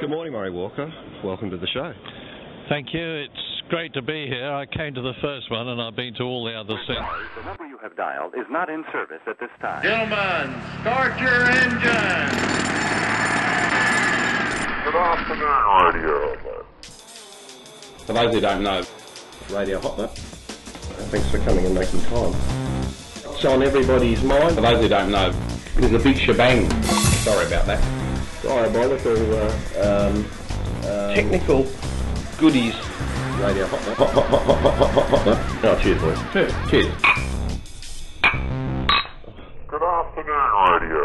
Good morning, Murray Walker. Welcome to the show. Thank you. It's great to be here. I came to the first one and I've been to all the others since. The number you have dialed is not in service at this time. Gentlemen, start your engine. Good afternoon, Radio. For those who don't know, Radio Hot Lap. Thanks for coming and making time. It's on everybody's mind. For those who don't know, it is a big shebang. Sorry about that. Diabolical uh, um, um, technical goodies. Radio Hot Lap. Hot, hot, hot, hot, hot, hot, hot, hot. Oh, cheers, boys. Cheers. Cheers. Good afternoon, Radio.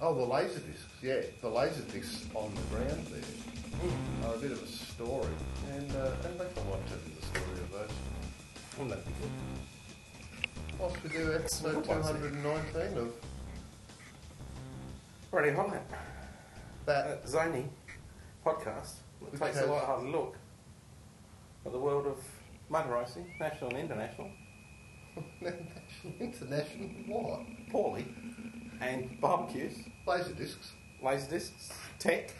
Oh, the laser discs, yeah. The laser discs on the ground there are a bit of a story. And, uh, and make I might tell you the story of those. Wouldn't that be good? Whilst we do episode good ones, eh? 219 of Radio Hot Lap. that. Uh, Zany podcast that takes a light-hearted look at the world of motor racing, national and international, National, international, what? poorly, and barbecues, Laser discs. laser discs, tech,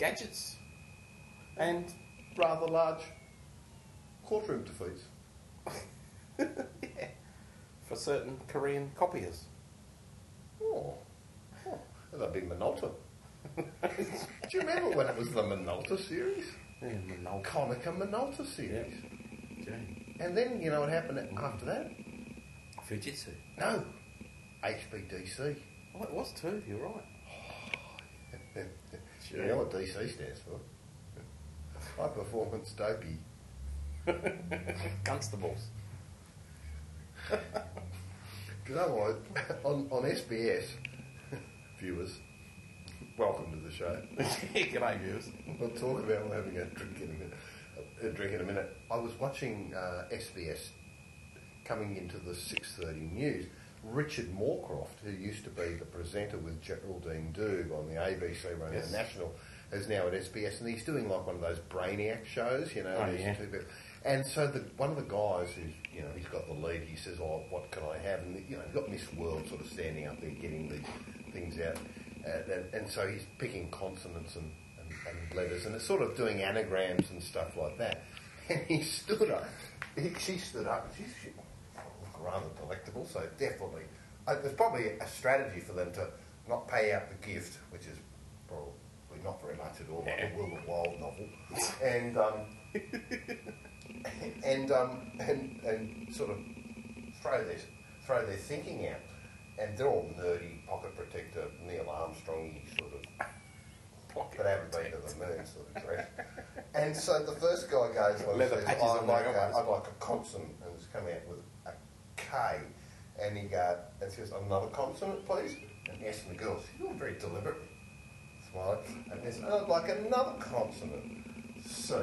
gadgets, and Rather large courtroom defeats. yeah, for certain Korean copiers. Oh. That'd be Minolta. Do you remember when it was the Minolta series? Yeah, Minolta. Minolta series. Gee. And then, you know what happened after that? Fujitsu. No. HBDC. Oh, it was too, you're right. You know what DC stands for? High Performance Dopey. Constables. Know what? On, on SBS, viewers, welcome to the show. G'day, viewers. We'll talk about we're having a drink in a minute. A drink in a minute. I was watching uh, SBS coming into the 6:30 news. Richard Morecroft, who used to be the presenter with Geraldine Doogue on the ABC running Yes. the National, is now at SBS, and he's doing like one of those brainiac shows, you know. Oh, yeah. two people. And so the, one of the guys who's, you know, he's got the lead. He says, "Oh, what can I have?" And you know, he's got Miss World sort of standing up there getting these things out, uh, and, and so he's picking consonants and, and, and letters, and it's sort of doing anagrams and stuff like that. And he stood up. He, she stood up, and she's she, rather delectable. So definitely, uh, there's probably a strategy for them to not pay out the gift, which is probably not very much at all, like Yeah. a Will of Wild novel, and. Um, and um, and and sort of throw their throw their thinking out, and they're all nerdy pocket protector Neil Armstrongy sort of, but haven't been to the moon sort of dress. And so the first guy goes, Leather says, I'd like a. I'd like a consonant, and it's come out with a K, and he goes, and says another consonant, please. And yes, and the girl, says, you're very deliberate, smiling, and he says, I'd like another consonant, C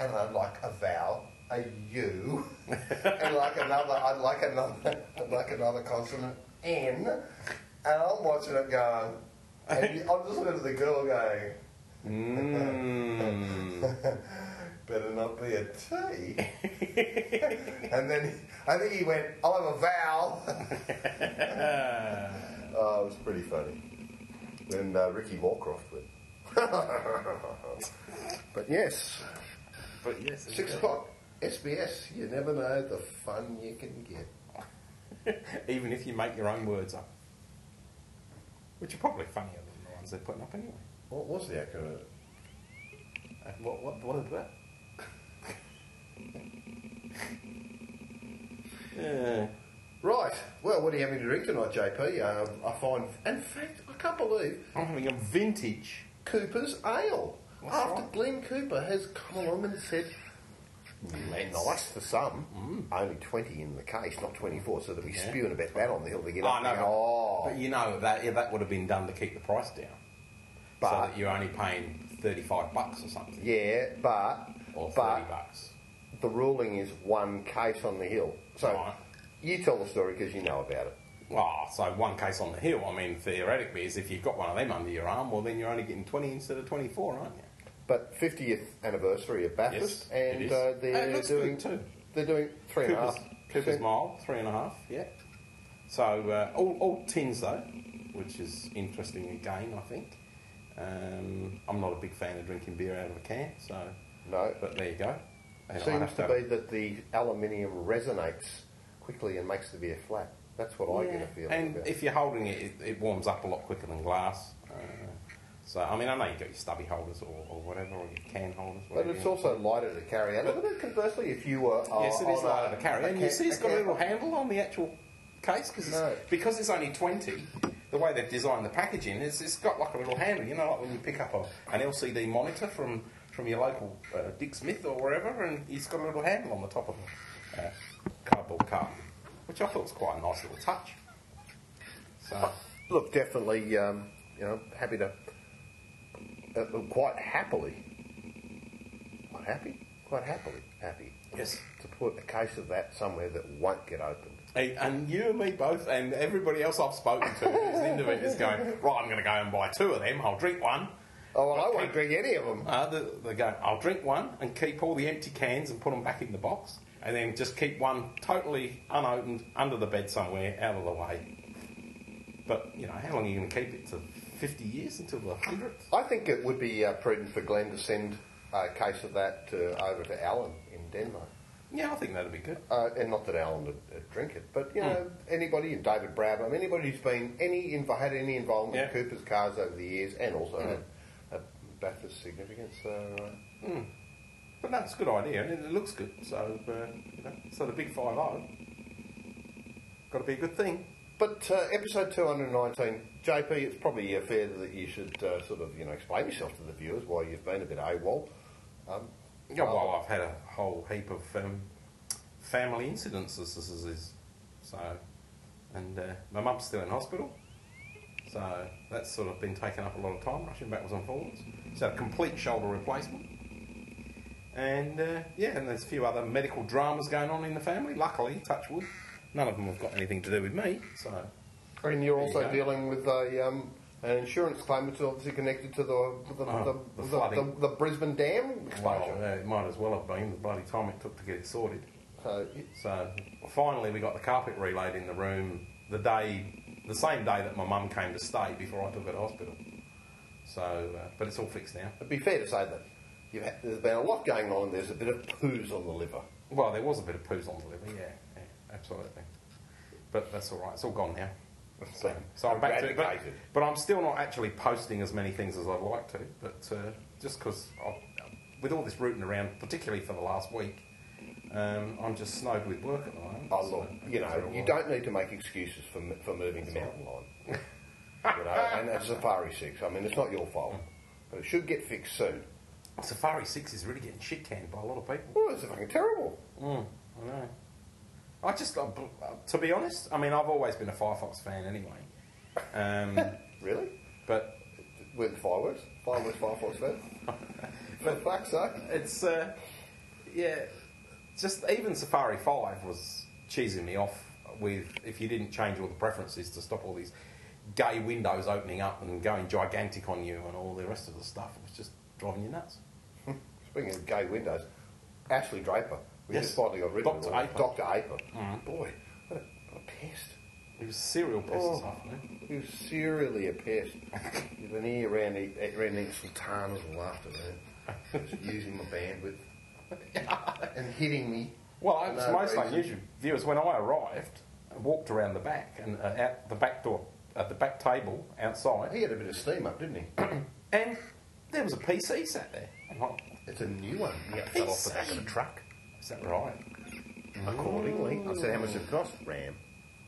and I'd like a vowel, a U, and like another, I'd like another, I'd like another consonant, N, and I'm watching it going, and I'm just looking at the girl going, Mmm. better not be a T. and then he, I think he went, I'll have a vowel. oh, it was pretty funny. Then uh, Ricky Morecroft went. but yes, but yes, Six o'clock, SBS. You never know the fun you can get. Even if you make your own words up. Which are probably funnier than the ones they're putting up anyway. What was the acronym? Uh, What, what, what is that? yeah. Right. Well, what are you having to drink tonight, JP? Um, I find, in fact, I can't believe I'm having a vintage. Cooper's Ale. That's After right. Glenn Cooper has come along and said, nice for some, only 20 in the case, not 24, so they'll be Mm. Spewing about that on the hill to get Oh, up no, and but, go, oh. but you know that yeah, that would have been done to keep the price down. so But- that you're only paying 35 bucks or something. Yeah, but, Or 30 but bucks. the ruling is one case on the hill. So Right. you tell the story because you know about it. Oh, so one case on the hill. I mean, theoretically, is if you've got one of them under your arm, well, then you're only getting 20 instead of 24, aren't you? But 50th anniversary of Bathurst, Yes, it and is. uh, they're it looks doing good too. they're doing three and a Cooper's, half. Cooper's percent. Mile, three and a half, yeah. So, uh, all, all tins though. which is interesting again, I think. Um, I'm not a big fan of drinking beer out of a can, so No. but there you go. And I'd Seems have to be that the aluminium resonates quickly and makes the beer flat. That's what I get a feeling And about. if you're holding it, it, it warms up a lot quicker than glass. Uh, so, I mean, I know you've got your stubby holders or, or whatever, or your can holders. but it's also lighter to carry out. But conversely, if you were uh, Yes, it is lighter to carry. And you see it's got a little handle on the actual case because No. it's, because it's only 20, the way they've designed the packaging is it's got like a little handle. You know, like when you pick up a, an LCD monitor from, from your local uh, Dick Smith or wherever, and it's got a little handle on the top of the uh, cardboard carton, which I thought was quite a nice little touch. So, Look, definitely, um, you know, happy to, uh, quite happily, quite happy, quite happily, happy yes. to put a case of that somewhere that won't get opened. Hey, And you and me both, and everybody else I've spoken to who's into it is going, right, I'm going to go and buy two of them. I'll drink one. Oh, well, I won't drink any of them. Uh, they, they go, I'll drink one and keep all the empty cans and put them back in the box, and then just keep one totally unopened under the bed somewhere, out of the way. But, you know, how long are you going to keep it? To 50 years until the 100th? I think it would be uh, prudent for Glenn to send a case of that to, over to Alan in Denmark. Yeah, I think that'd be good. Uh, and not that Alan would uh, drink it, but you know, anybody, David Brabham, anybody who's been any inv- had any involvement Yeah. in Cooper's cars over the years, and also had a Bathurst significance. So, uh, But no, a good idea, and it, looks good. So, uh, you know, so the big 5 0 got to be a good thing. But uh, episode two hundred nineteen, JP, it's probably uh, fair that you should uh, sort of you know explain yourself to the viewers why you've been a bit AWOL. Um, Yeah, well, I've had a whole heap of um, family incidences. This is, is so, and uh, my mum's still in hospital, so that's sort of been taking up a lot of time, rushing backwards and forwards. So a complete shoulder replacement, and uh, yeah, and there's a few other medical dramas going on in the family. Luckily, touch wood, none of them have got anything to do with me. So and you're There you also dealing with a. Um, an insurance claim that's obviously connected to the the, Oh, the, the the, Brisbane Dam well, explosion. uh, it might as well have been the bloody time it took to get it sorted. So, So finally, we got the carpet relayed in the room the day, the same day that my mum came to stay before I took her to hospital. So, uh, but it's all fixed now. It'd be fair to say that you've had, there's been a lot going on and there's a bit of poos on the liver. Well, there was a bit of poos on the liver, yeah, absolutely. But that's all right. It's all gone now. So, so I'm back to it, but, but I'm still not actually posting as many things as I'd like to. But uh, just because with all this rooting around, particularly for the last week, um, I'm just snowed with work at the moment. Oh, look, you know, you don't need to make excuses for for moving to Mountain Lion. you know, and that's Safari 6. I mean, it's not your fault. But it should get fixed soon. Safari Six is really getting shit canned by a lot of people. Oh, it's fucking terrible. Mm, I know. I just, to be honest, I mean, I've always been a Firefox fan anyway. Um, Really? but With fireworks? Fireworks, Firefox fan? For fuck's sake. it's, uh, yeah, just even Safari 5 was cheesing me off with if you didn't change all the preferences to stop all these gay windows opening up and going gigantic on you and all the rest of the stuff. It was just driving you nuts. Speaking of gay windows, Ashley Draper. We Yes. just rid of Dr. her. Aper. Dr. Aper. Mhm. Boy, what a, what a pest. He was serial pest Oh. this afternoon. He was serially a pest. You've been here around, the- around the sultanas all afternoon, using my bandwidth and hitting me. Well, for it's no most reason. unusual. Viewers, when I arrived, I walked around the back and uh, out the back door, at the back table outside, He had a bit of steam up, didn't he? and there was a PC sat there. Like, It's a new one. He fell off the back of the truck. Is that right? Accordingly, I said, "How much does it cost?" RAM,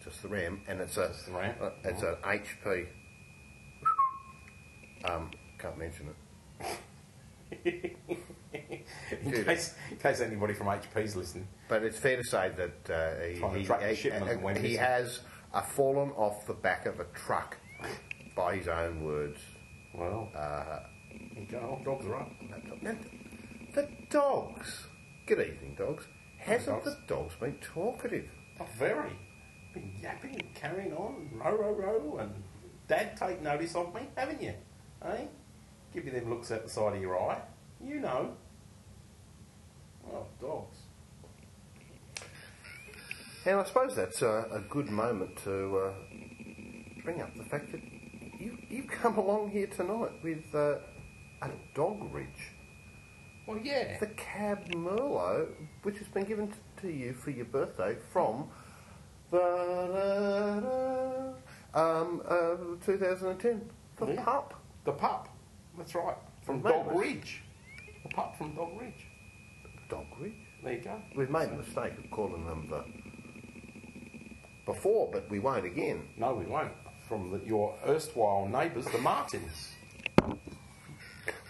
just the RAM, and it's a Just the RAM? uh, it's an HP. Um, can't mention it. in, case, in case anybody from HP's listening. But it's fair to say that uh, he, Trying to he, track the he- shipment went he has uh, fallen off the back of a truck, by his own words. Well, Uh, go, dogs are up. the dogs. Good evening, dogs. Hasn't the dogs been talkative? Oh, very. Been yapping and carrying on, row, row, row, and Dad, take notice of me, haven't you? Eh? Give you them looks out the side of your eye. You know. Oh, dogs. And I suppose that's a, a good moment to uh, bring up the fact that you you come along here tonight with uh, a dog ridge. Well, yeah. The Cab Merlot, which has been given t- to you for your birthday from the um, uh, 2010. The Yeah. pup. The pup. That's right. From Dog Ridge. The pup from Dog Ridge. Dog ridge. There you go. We've made the mistake of calling them the before, but we won't again. No, we won't. From the, your erstwhile neighbours, the Martins.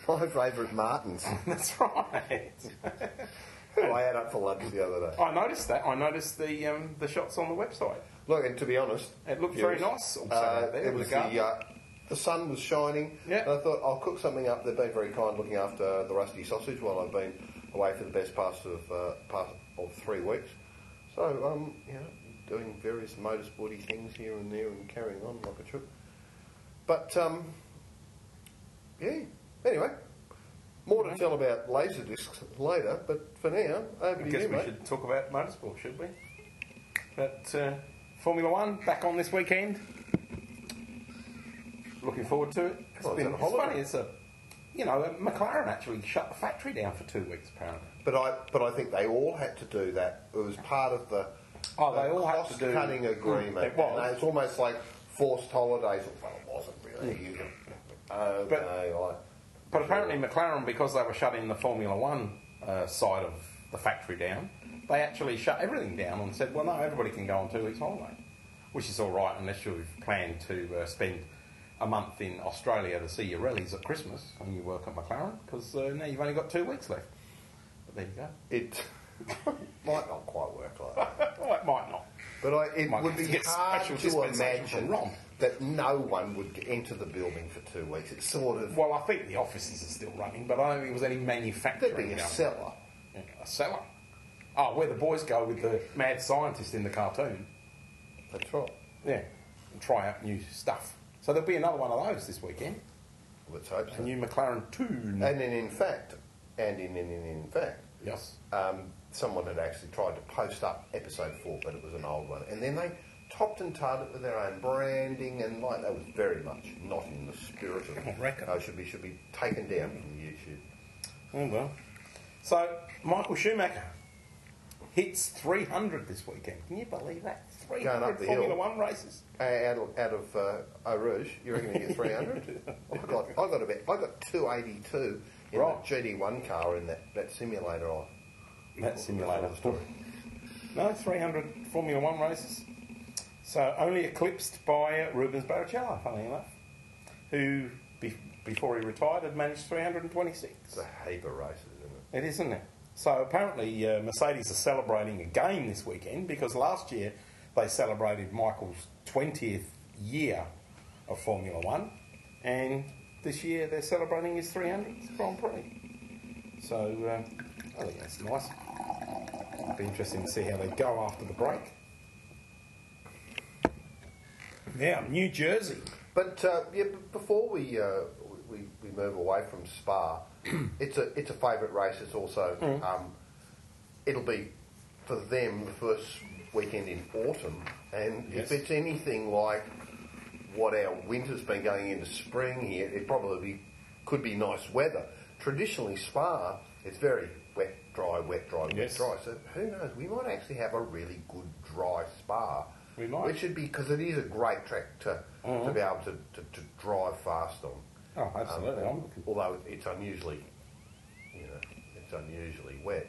My favourite Martins. That's right. who I had up for lunch the other day. I noticed that. I noticed the um, the shots on the website. Look, and to be honest, It looked viewers, very nice also Uh, there it was the the uh, the sun was shining. Yeah. And I thought I'll cook something up. They've been very kind, looking after the rusty sausage while I've been away for the best part of uh, part of three weeks. So um, you know, doing various motorsporty things here and there and carrying on like a trip. But um, yeah. Anyway. More to tell about laser discs later, but for now, over I to guess you, we mate. should talk about motorsport, should we? But uh, Formula One back on this weekend. Looking forward to it. It's, Well, been, it's it's on holiday. funny. It's a you know McLaren actually shut the factory down for two weeks apparently. But I, but I think they all had to do that. It was part of the, Oh, the they all had to do- cost-cutting agreement. It was. And it's almost like forced holidays. Well, it wasn't really. You can, okay, I, But apparently McLaren, because they were shutting the Formula One uh, side of the factory down, they actually shut everything down and said, well, no, everybody can go on two weeks holiday, which is all right unless you've planned to uh, spend a month in Australia to see your rallies at Christmas and you work at McLaren, because uh, now you've only got two weeks left. But there you go. it might not quite work like that. well, it might not. But I, it Might would be hard to imagine. That no one would enter the building for two weeks. It's sort of Well, I think the offices are still running, but I don't think there was any manufacturing. there'd be a going cellar. Yeah, a cellar. Oh, where the boys go with the mad scientist in the cartoon. That's right. Yeah, and try out new stuff. So there'll be another one of those this weekend. Let's hope A new McLaren Tune. And in, in fact, and in, in, in, in fact, yes. um, someone had actually tried to post up episode four, but it was an old one. And then they topped and tarred with their own branding, and like that was very much not in the spirit of I reckon. Should be should be taken down from YouTube. Oh well. So Michael Schumacher hits 300 this weekend. Can you believe that? Going 300 up the Formula hill. One races. Uh, Out of, out of uh, Eau Rouge, you reckon you get 300? I got, I got about, I got 282 in Right. the GD1 car in that, that simulator. I, That simulator. story. No, 300 Formula One races. So only eclipsed by Rubens Barrichello, funnily enough, who be- before he retired had managed 326. It's a heap of races, isn't it? It is, isn't it? So apparently, uh, Mercedes are celebrating again this weekend because last year they celebrated Michael's 20th year of Formula One, and this year they're celebrating his 300th Grand Prix. So uh, I think that's nice. It'll be interesting to see how they go after the break. Now, New Jersey. But uh, yeah, before we, uh, we we move away from Spa, it's a it's a favourite race. It's also Mm. um, it'll be for them the first weekend in autumn, and Yes. if it's anything like what our winter's been going into spring here, it probably could be nice weather. Traditionally, Spa it's very wet, dry, wet, dry, wet, dry. So who knows? We might actually have a really good dry Spa. We might. Which should be because it is a great track to to Mhm. be able to, to, to drive fast on. Oh, absolutely. Um, although it's unusually, you know, it's unusually wet.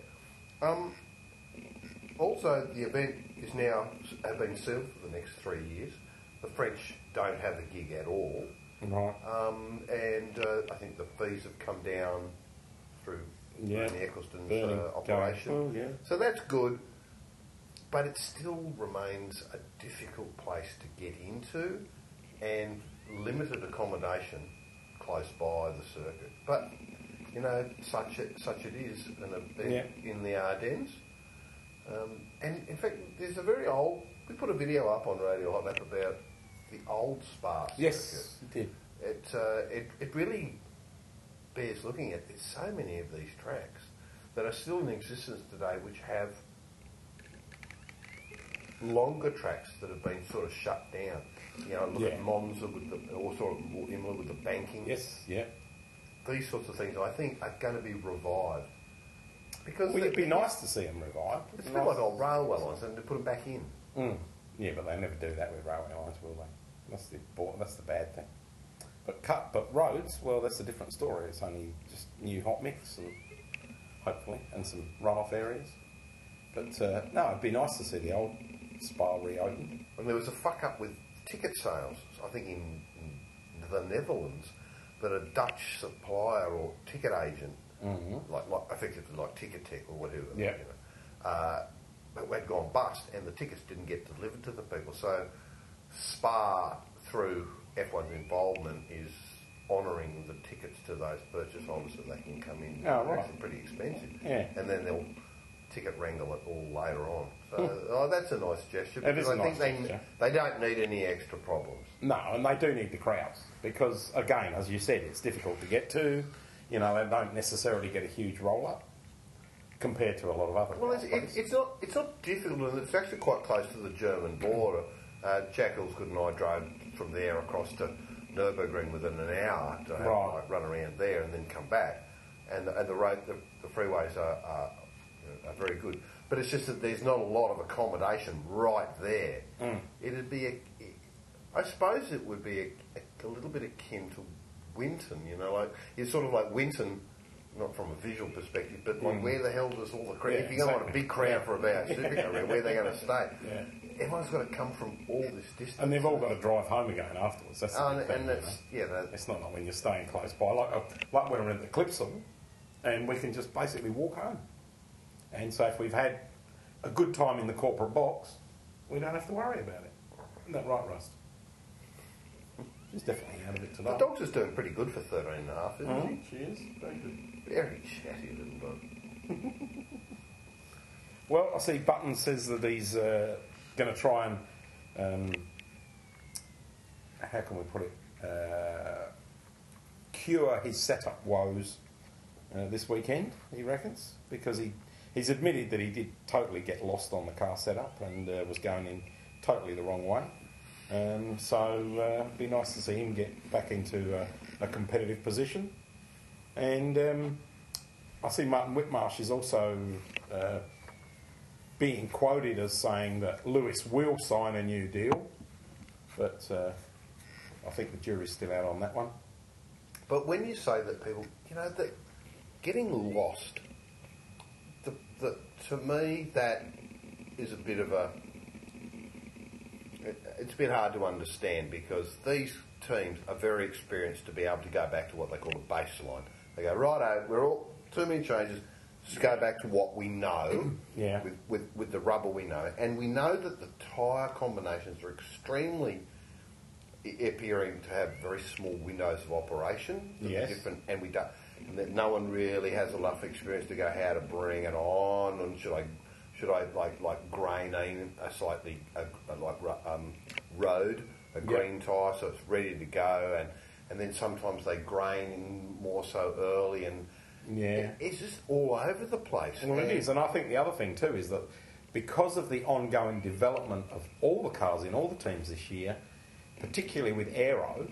Um, also, the event is now has been sealed for the next three years. The French don't have a gig at all, Right. um, and uh, I think the fees have come down through Yeah. Bernie Ecclestone's uh, operation. oh, yeah. So that's good, but it still remains a difficult place to get into and limited accommodation close by the circuit. But, you know, such it, such it is event Yeah. in the Ardennes. Um, and in fact, there's a very old, we put a video up on Radio Hot Lap about the old Spa circuit. Yes, it did. It, uh, it, it really bears looking at. There's so many of these tracks that are still in existence today which have longer tracks that have been sort of shut down. You know, look Yeah. at Monza with the, or sort of Imola with the banking. Yes, yeah. These sorts of things, I think, are going to be revived. Because Well, it'd be nice to see them revived. It's a bit like old railway lines, and to put them back in. Mm. Yeah, but they never do that with railway lines, will they? That's the that's the bad thing. But cut, but roads, well, that's a different story. It's only just new hot mix, and hopefully, and some runoff areas. But uh, no, it'd be nice to see the old spa reopened. And there was a fuck up with ticket sales, I think in, in the Netherlands, that a Dutch supplier or ticket agent, like, like effectively like Ticket Tech or whatever, Yeah. you know, uh, had gone bust and the tickets didn't get delivered to the people. So Spa, through F1's involvement, is honouring the tickets to those purchase holders so they can come in. Oh, They're right. actually pretty expensive. Yeah. And then they'll ticket wrangle it all later on. So oh, that's a nice gesture It because is a I think nice they, gesture. they don't need any extra problems. No, and they do need the crowds because, again, as you said, it's difficult to get to. You know, they don't necessarily get a huge roll up compared to a lot of other. Places. Well, it's, it, it's not it's not difficult, and it's actually quite close to the German border. Uh, Jack Elsgood and I drove from there across to Nurburgring within an hour to have Right. like, run around there and then come back. And the, and the road, the, the freeways are, are, are very good, but it's just that there's not a lot of accommodation right there. Mm. It'd be, a, I suppose, it would be a, a, a little bit akin to Winton. You know, like it's sort of like Winton not from a visual perspective, but like where the hell does all the crowd? Mm. Yeah, if you're going to want a big crowd for about Supercar, where are they going to stay? Yeah. Everyone's got to come from all this distance. and they've all got to drive home again afterwards. That's the Oh, and, thing, and you know. yeah, that, It's not like when you're staying close by. Like, uh, like when we're at the Clipsal, and we can just basically walk home. And so if we've had a good time in the corporate box, we don't have to worry about it. Isn't that right, Rust? She's definitely out of it today. the dog's is doing pretty good for 13 and a half, isn't Mhm, She is. Very good. Very chatty little dog. Well, I see Button says that he's uh, going to try and, um, how can we put it, uh, cure his setup woes uh, this weekend, he reckons, because he, he's admitted that he did totally get lost on the car setup and uh, was going in totally the wrong way. Um, so uh, it'd be nice to see him get back into a competitive position. And um, I see Martin Whitmarsh is also uh, being quoted as saying that Lewis will sign a new deal, but uh, I think the jury's still out on that one. But when you say that people, you know, that getting lost, to me, that is a bit of a. It's a bit hard to understand because these teams are very experienced to be able to go back to what they call a baseline. They go, right, we're all too many changes. Just go back to what we know Yeah. with, with, with the rubber we know. And we know that the tyre combinations are extremely appearing to have very small windows of operation. Yes. Different, and we don't, that no one really has enough experience to go how to bring it on. And should I, should I like like grain in a slightly a, a like um, road a green tyre so it's ready to go, and and then sometimes they grain more so early and. Yeah. it- it's just all over the place. Well, it And- is, and I think the other thing too is that because of the ongoing development of all the cars in all the teams this year, particularly with aero,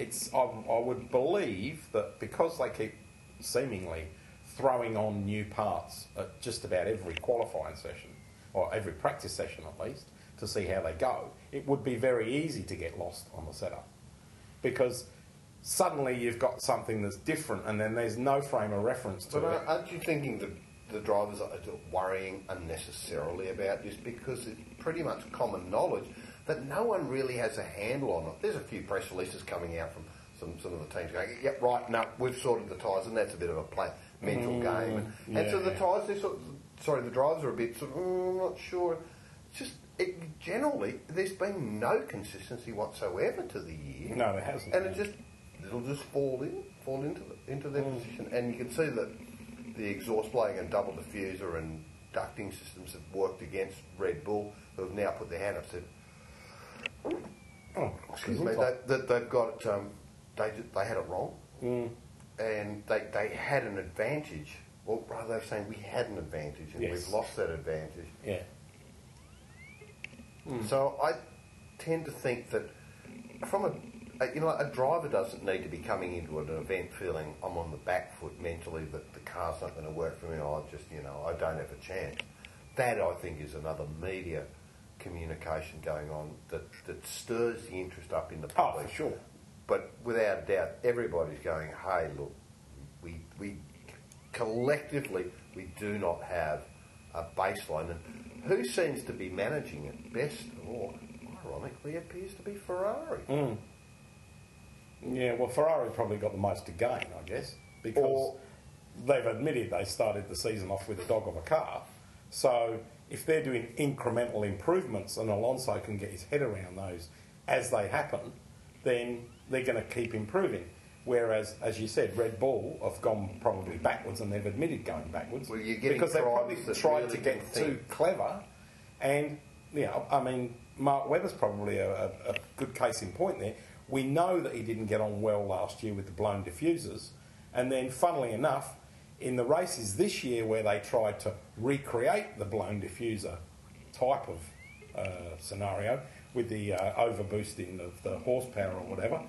it's I, I would believe that because they keep seemingly throwing on new parts at just about every qualifying session or every practice session at least to see how they go, it would be very easy to get lost on the setup because suddenly you've got something that's different and then there's no frame of reference to But it. aren't- aren't you thinking that the drivers are worrying unnecessarily about this because it's pretty much common knowledge that no one really has a handle on it? There's a few press releases coming out from some, some of the teams going, yep, right, no, we've sorted the tyres, and that's a bit of a play, mental game. And, and so the yeah. tyres, they're sort of, sorry, the drivers are a bit sort of, "Mm, I'm not sure. It's just, it, generally, there's been no consistency whatsoever to the year. No, there hasn't. And it just it'll just fall in, fall into the, into their position, and you can see that the exhaust blowing and double diffuser and ducting systems have worked against Red Bull, who have now put their hand up and said, Oh, "Excuse me, they, that they've got um, they they had it wrong, and they they had an advantage." Well, rather they're saying we had an advantage and Yes. we've lost that advantage. Yeah. So I tend to think that from a, a you know a driver doesn't need to be coming into an event feeling I'm on the back foot mentally that the car's not going to work for me. I just you know I don't have a chance. That I think is another media communication going on that, that stirs the interest up in the Oh, public. for sure. But without a doubt, everybody's going, hey, look, we, we collectively, we do not have a baseline. And who seems to be managing it best of all, ironically, appears to be Ferrari. Mm. Yeah, well, Ferrari probably got the most to gain, I guess, because Or- they've admitted they started the season off with a dog of a car. So if they're doing incremental improvements and Alonso can get his head around those as they happen, then they're going to keep improving. Whereas, as you said, Red Bull have gone probably backwards and they've admitted going backwards Well, because they've probably tried really to get too think. clever. And, you know, I mean, Mark Webber's probably a, a, a good case in point there. We know that he didn't get on well last year with the blown diffusers. And then, funnily enough, in the races this year where they tried to recreate the blown diffuser type of uh, scenario with the uh, overboosting of the horsepower or whatever,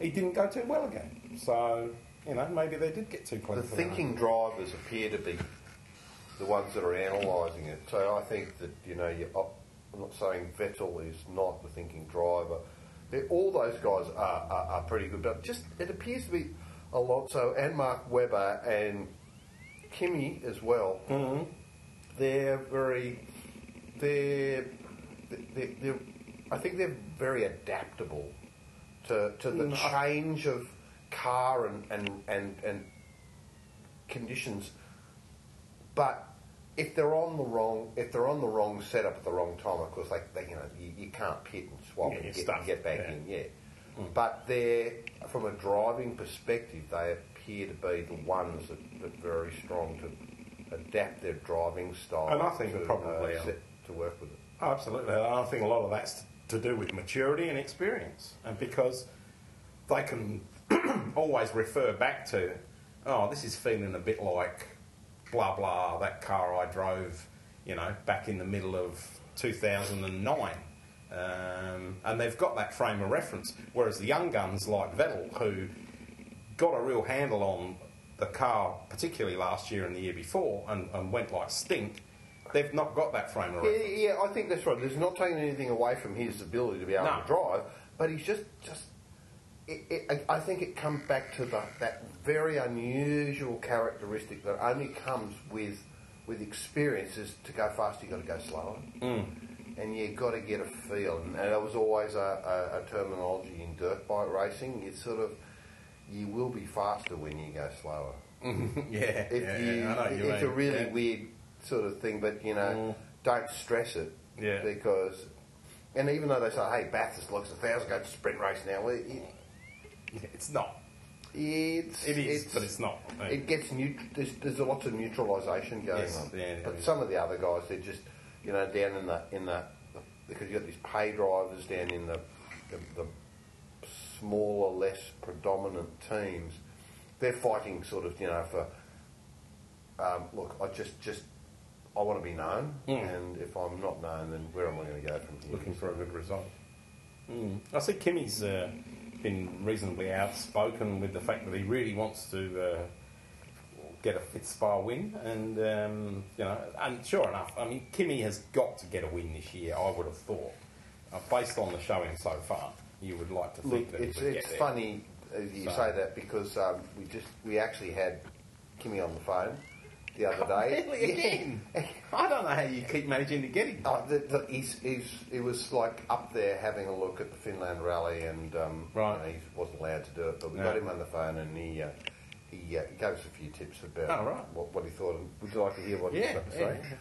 he didn't go too well again. So, you know, maybe they did get too clever. The thinking drivers appear to be the ones that are analysing it. So I think that, you know, you, I'm not saying Vettel is not the thinking driver. They're, all those guys are, are, are pretty good, but just it appears to be Alonso and Mark Webber and Kimi as well. Mm-hmm. They're very, they're, they're, they're, I think they're very adaptable to, to the change of car and, and, and, and conditions. But if they're on the wrong, if they're on the wrong setup at the wrong time, of course, like they, you know, you, you can't pit and swap Yeah, and get, stuffed, get back yeah. in, yeah. But they're from a driving perspective, they appear to be the ones that, that are very strong to adapt their driving style. And I think to, probably, uh, um, set to work with it. Absolutely. And I think a lot of that's to do with maturity and experience. And because they can always refer back to, oh, this is feeling a bit like blah blah, that car I drove, you know, back in the middle of 2009. Um, and they've got that frame of reference. Whereas the young guns like Vettel, who got a real handle on the car, particularly last year and the year before, and, and went like stink, they've not got that frame of Yeah, reference. yeah, I think that's right. There's not taking anything away from his ability to be able No. to drive, but he's just just. It, it, I I think it comes back to the, that very unusual characteristic that only comes with with experience is to go faster. you've got to go slower, Mm. And you've got to get a feel. And, that was always a, a, a terminology in dirt bike racing. It's sort of you will be faster when you go slower. yeah, If yeah, you, yeah, I know what you it's a really Yeah. weird sort of thing, but you know, Mm. don't stress it. Yeah. Because, and even though they say, "Hey, Bathurst looks a thousand go to sprint race now," well, it, it's not. it's It is, but it's not. It gets neut- there's, there's a lot of neutralisation going Yes, on. yeah, but some of the other guys, they're just, you know, down in the in the because you've got these pay drivers down in the the, the smaller, less predominant teams. They're fighting sort of, you know, for um, look. I just just I want to be known, Mm. and if I'm not known, then where am I going to go from here? looking for a good result. Mm. I see Kimi's uh, been reasonably outspoken with the fact that he really wants to uh, get a fit spa win, and um, you know, and sure enough, I mean, Kimi has got to get a win this year. I would have thought, uh, based on the showing so far, you would like to think Look, that he it's, would it's get there. funny uh, you So- say that because um, we just we actually had Kimi on the phone the other day. Really again? I don't know how you keep managing to get him. Uh, the, the, he's, he's, he was like up there having a look at the Finland rally, and um, Right. you know, he wasn't allowed to do it. But we got him on the phone, and he uh, he uh, gave us a few tips about Oh, right. what, what he thought. Would you like to hear what Yeah, he's got to yeah. say?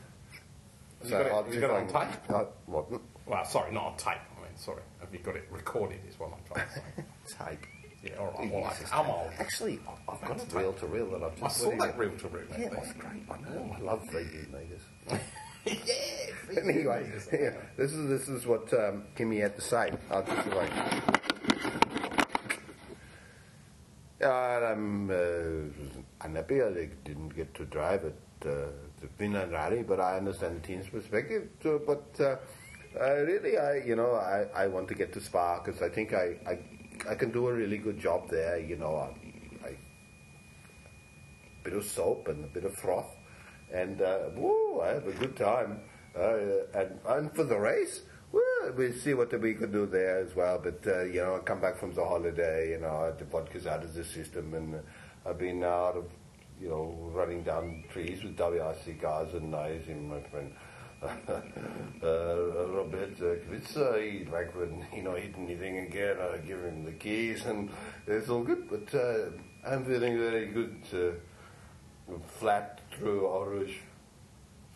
Have you got it- I'll you got it on tape? uh, what? Well, sorry, not on tape. I mean, sorry. Have you got it recorded? Is what I'm trying to say. Tape. Yeah, all right. Well, I'm old. Actually, I- I've got a reel to reel that I've just I saw that reel to reel. Yeah, that's great. I know. I love VU meters. yeah. anyway, yeah, this is this is what um, Kimi had to say. I'll just like. I'm uh, unhappy I didn't get to drive at uh, the Finland rally, but I understand the team's perspective. So, but uh, really, I you know, I, I want to get to Spa because I think I, I I can do a really good job there. You know, I bit of soap and a bit of froth, and uh, woo, I have a good time. Uh, and and for the race, woo, we'll see what we can do there as well. But uh, you know, I come back from the holiday, you know, the vodka's out of the system, and I've been out of you know running down trees with WRC guys and knives in my friend. uh, Robert Kubica, he like when you know hit anything again, I give him the keys and it's all good. But uh, I'm feeling very good, uh, flat through Rouge.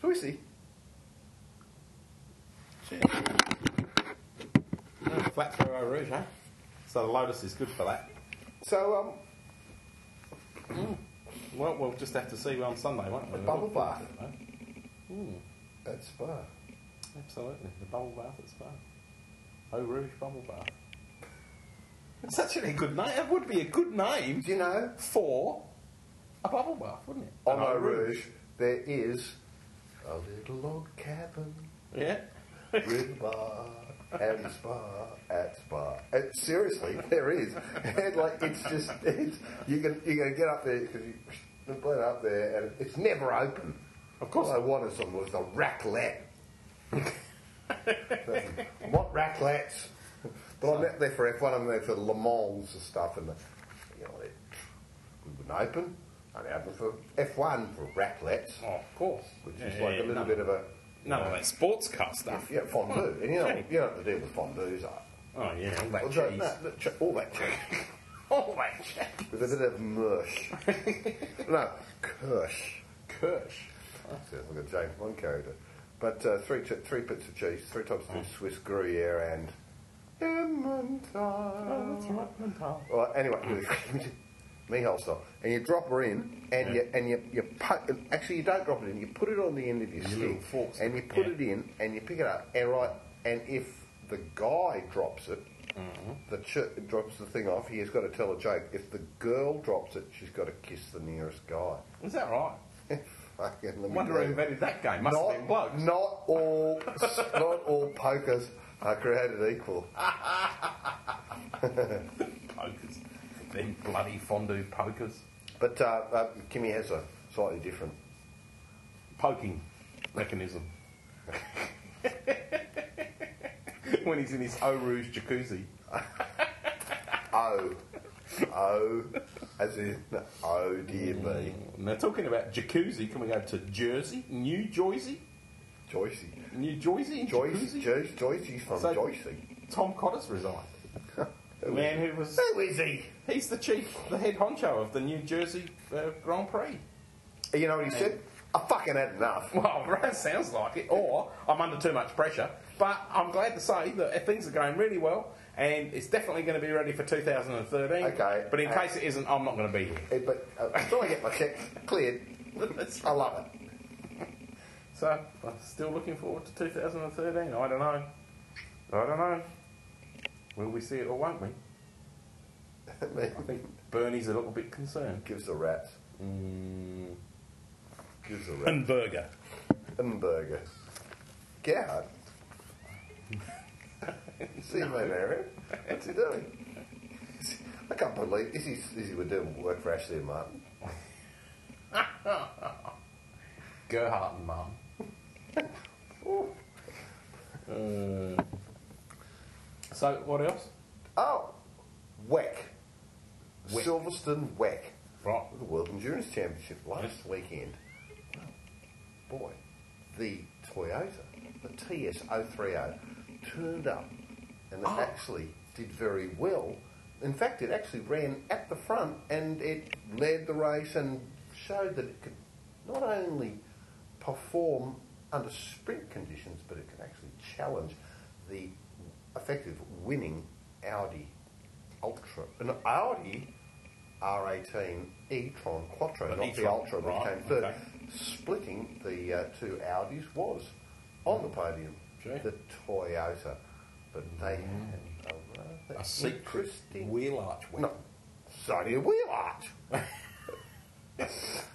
So we see. No, flat through Eau Rouge, huh? So the Lotus is good for that. So um, well, we'll just have to see on Sunday, won't we? A bubble bath. Mm. at Spa. Absolutely, the bubble bath at Spa. Eau Rouge bubble bath. It's actually a good name. It would be a good name, Do you know, for a bubble bath, wouldn't it? On Eau Rouge, there is a little log cabin. Yeah. With bar and spa at Spa. And seriously, there is. And like it's just it's you can you can get up there because you put it up there and it's never open. Of course. What I wanted some was a raclette. what raclettes? But I'm not there for F1. I'm there for Le Mans and stuff, and the, you know it, we wouldn't open. Only open for F1 for raclettes. Oh, of course. Which Yeah, is yeah, like yeah, a little no. bit of a None of that sports car stuff. yeah, fondue. And you know, you know what the deal with fondues are. Oh yeah, all that Well, cheese. no, no, ch- all that cheese. all that cheese. With a bit of mush. no, Kirsch. Kirsch. Sounds like a James Bond character. But uh, three ch- three bits of cheese, three types of Swiss Gruyere and Emmental. Oh, that's Emmental. Well, anyway, me whole style. And you drop her in, and you and you you pu- actually you don't drop it in. You put it on the end of your Your stick, forks. and you put it in, and you pick it up. And right, and if the guy drops it, Mm-hmm. the ch- drops the thing off. He has got to tell a joke. If the girl drops it, she's got to kiss the nearest guy. Is that right? Fucking, let me Wonder tell who you. invented that game. Must have been Not, blokes. not all, not all pokers are created equal. Pokers. Them bloody fondue pokers. But uh, uh, Kimi has a slightly different. Poking mechanism. when he's in his Eau Rouge jacuzzi. Oh, oh, as in oh dear me, Now, talking about jacuzzi, can we go to Jersey? New Jersey? Joycey, New Jersey? in Joyce, jacuzzi? Joyce, Joycey's from So- Joycey. Tom Cotter resigned. The man who was. Who is he? He's the chief, the head honcho of the New Jersey uh, Grand Prix. You know what he said? I fucking had enough. Well, that sounds like it. Or I'm under too much pressure. But I'm glad to say that things are going really well, and it's definitely going to be ready for 2013. Okay. But in Uh, case it isn't, I'm not going to be here. Eh, But uh, until I get my check cleared, I love it. So, I'm still looking forward to 2013. I don't know. I don't know. Will we see it or won't we? I think Bernie's a little bit concerned. Gives a rat. Mm. Gives a rat. And Berger. And burger. Gerhard. See over there, eh? What's he doing? I can't believe this is this is we're doing work for Ashley and Martin. Gerhard and Mum. uh, so, what else? Oh, WEC. Silverstone WEC. Right. The World Endurance Championship last weekend. Boy, the Toyota, the TS030, turned up and it oh. actually did very well. In fact, it actually ran at the front and it led the race and showed that it could not only perform under sprint conditions, but it can actually challenge the effective winning Audi Ultra. An Audi R18 e-tron Quattro, not the e-tron, Ultra, which right, came third. okay. Splitting the uh, two Audis was on the podium Gee. the Toyota, but they had a A secret wheel arch. wheel. no, only a wheel arch. if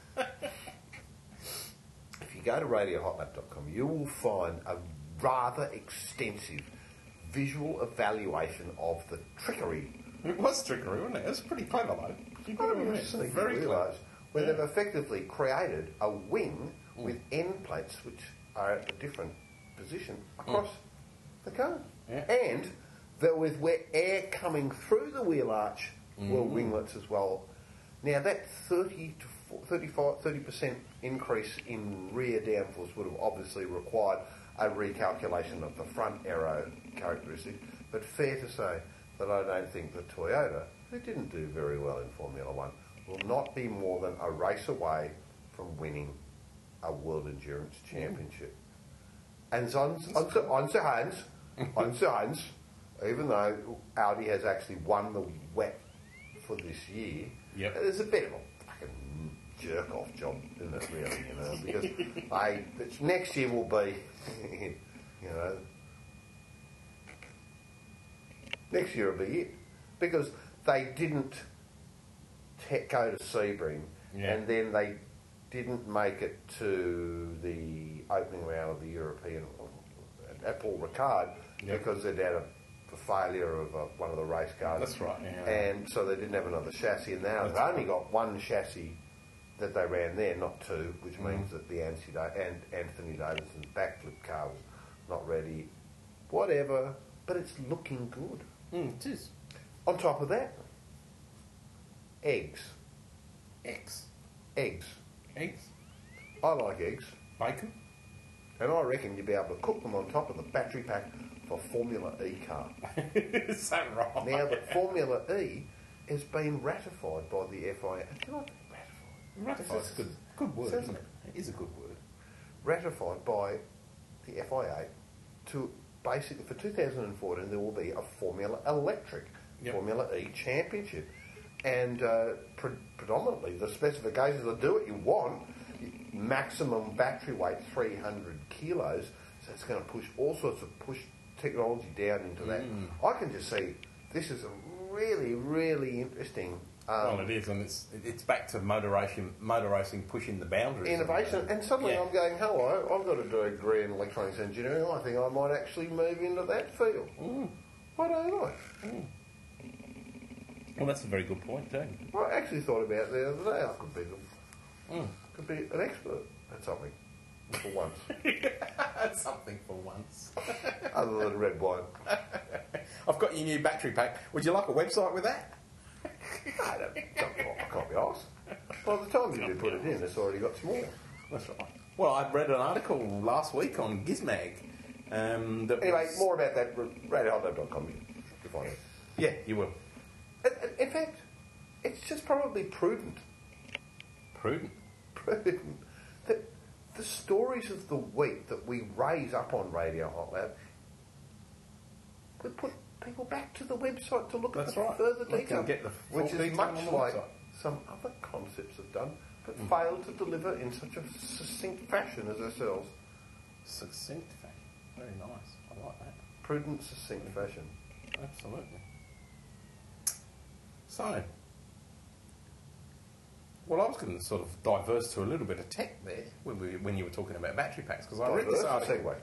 you go to radiohotlap.com, you will find a rather extensive visual evaluation of the trickery. It was trickery, wasn't it? It was pretty clever though. You I got to don't very realise where they've effectively created a wing mm. with end plates which are at a different position mm. across the cone. Yeah. And that with where air coming through the wheel arch were mm. winglets as well. Now that 30 to 35, 30% increase in rear downforce would have obviously required a recalculation of the front aero characteristic, but fair to say that I don't think the Toyota, who didn't do very well in Formula One, will not be more than a race away from winning a World Endurance Championship. And on, on, on the hands, on the hands, even though Audi has actually won the wet for this year, Yep. there's a bit of a fucking jerk off job, isn't it, really? You know, because it's- next year will be, you know, next year will be it. Because they didn't te- go to Sebring Yeah. and then they didn't make it to the opening round of the European at Paul Ricard Yep. because they'd had a, a failure of uh, one of the race cars. That's right, yeah. And so they didn't have another chassis. And now they've only got one chassis that they ran there, not two, which Mm. means that the Anthony, and Anthony Davidson's backflip car was not ready. Whatever, but it's looking good. Mm, it is. On top of that, eggs. Eggs. Eggs. Eggs. I like eggs. Bacon. And I reckon you'd be able to cook them on top of the battery pack for Formula E car. is that right? Now that Formula E has been ratified by the FIA. Can I ratified? Ratified's a good, good word, isn't it? It is a good word. Ratified by the FIA to basically for 2014 there will be a Formula Electric Yep. Formula E Championship, and uh, pre- predominantly the specifications are do what you want. Maximum battery weight 300 kilos, so it's going to push all sorts of push technology down into that. Mm. I can just see this is a really really interesting. Um, well, it is, and it's it's back to motor racing, motor racing pushing the boundaries. innovation. And suddenly Yeah. I'm going, hello, I've got a degree in electronics engineering. I think I might actually move into that field. Why don't I? Well, that's a very good point, too. Well, I actually thought about it the other day. I could be, the, could be an expert at something for once, something for once. other than red wine. I've got your new battery pack. Would you like a website with that? I, don't, don't, I can't be asked. By the time you do put it in, it's already got some more. That's right. Well, I read an article last week on Gizmag. Um, that Anyway, was- more about that. RadioHotDog.com. You find it. Yeah, you will. In- uh, in- fact, it's just probably prudent Prudent. prudent that the stories of the week that we raise up on Radio Hot Lap, we put people back to the website to look That's at the right. further detail, can get the full which is much like website. some other concepts have done, but failed to deliver in such a succinct fashion as ourselves. Succinct fashion. Very nice. I like that. Prudent, succinct fashion. Absolutely. So, well, I was going to sort of diverse to a little bit of tech there when, we, when you were talking about battery packs because I read this article. segue.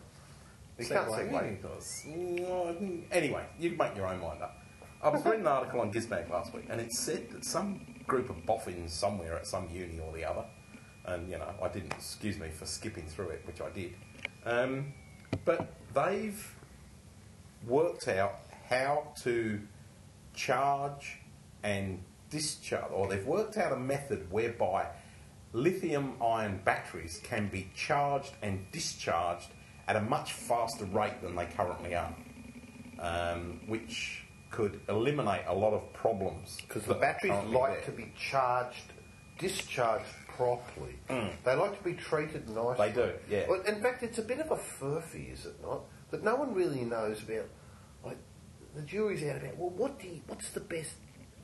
You can't Segue, because- anyway, you make your own mind up. I was reading an article on Gizmag last week, and it said that some group of boffins somewhere at some uni or the other, and you know, I didn't excuse me for skipping through it, which I did, um, but they've worked out how to charge and discharge, or they've worked out a method whereby lithium ion batteries can be charged and discharged at a much faster rate than they currently are, um, which could eliminate a lot of problems. Because the batteries like there. to be charged, discharged properly. They like to be treated nicely. They do, yeah. Well, in fact, it's a bit of a furphy, is it not? That no one really knows about. Like the jury's out about. Well, what do you, what's the best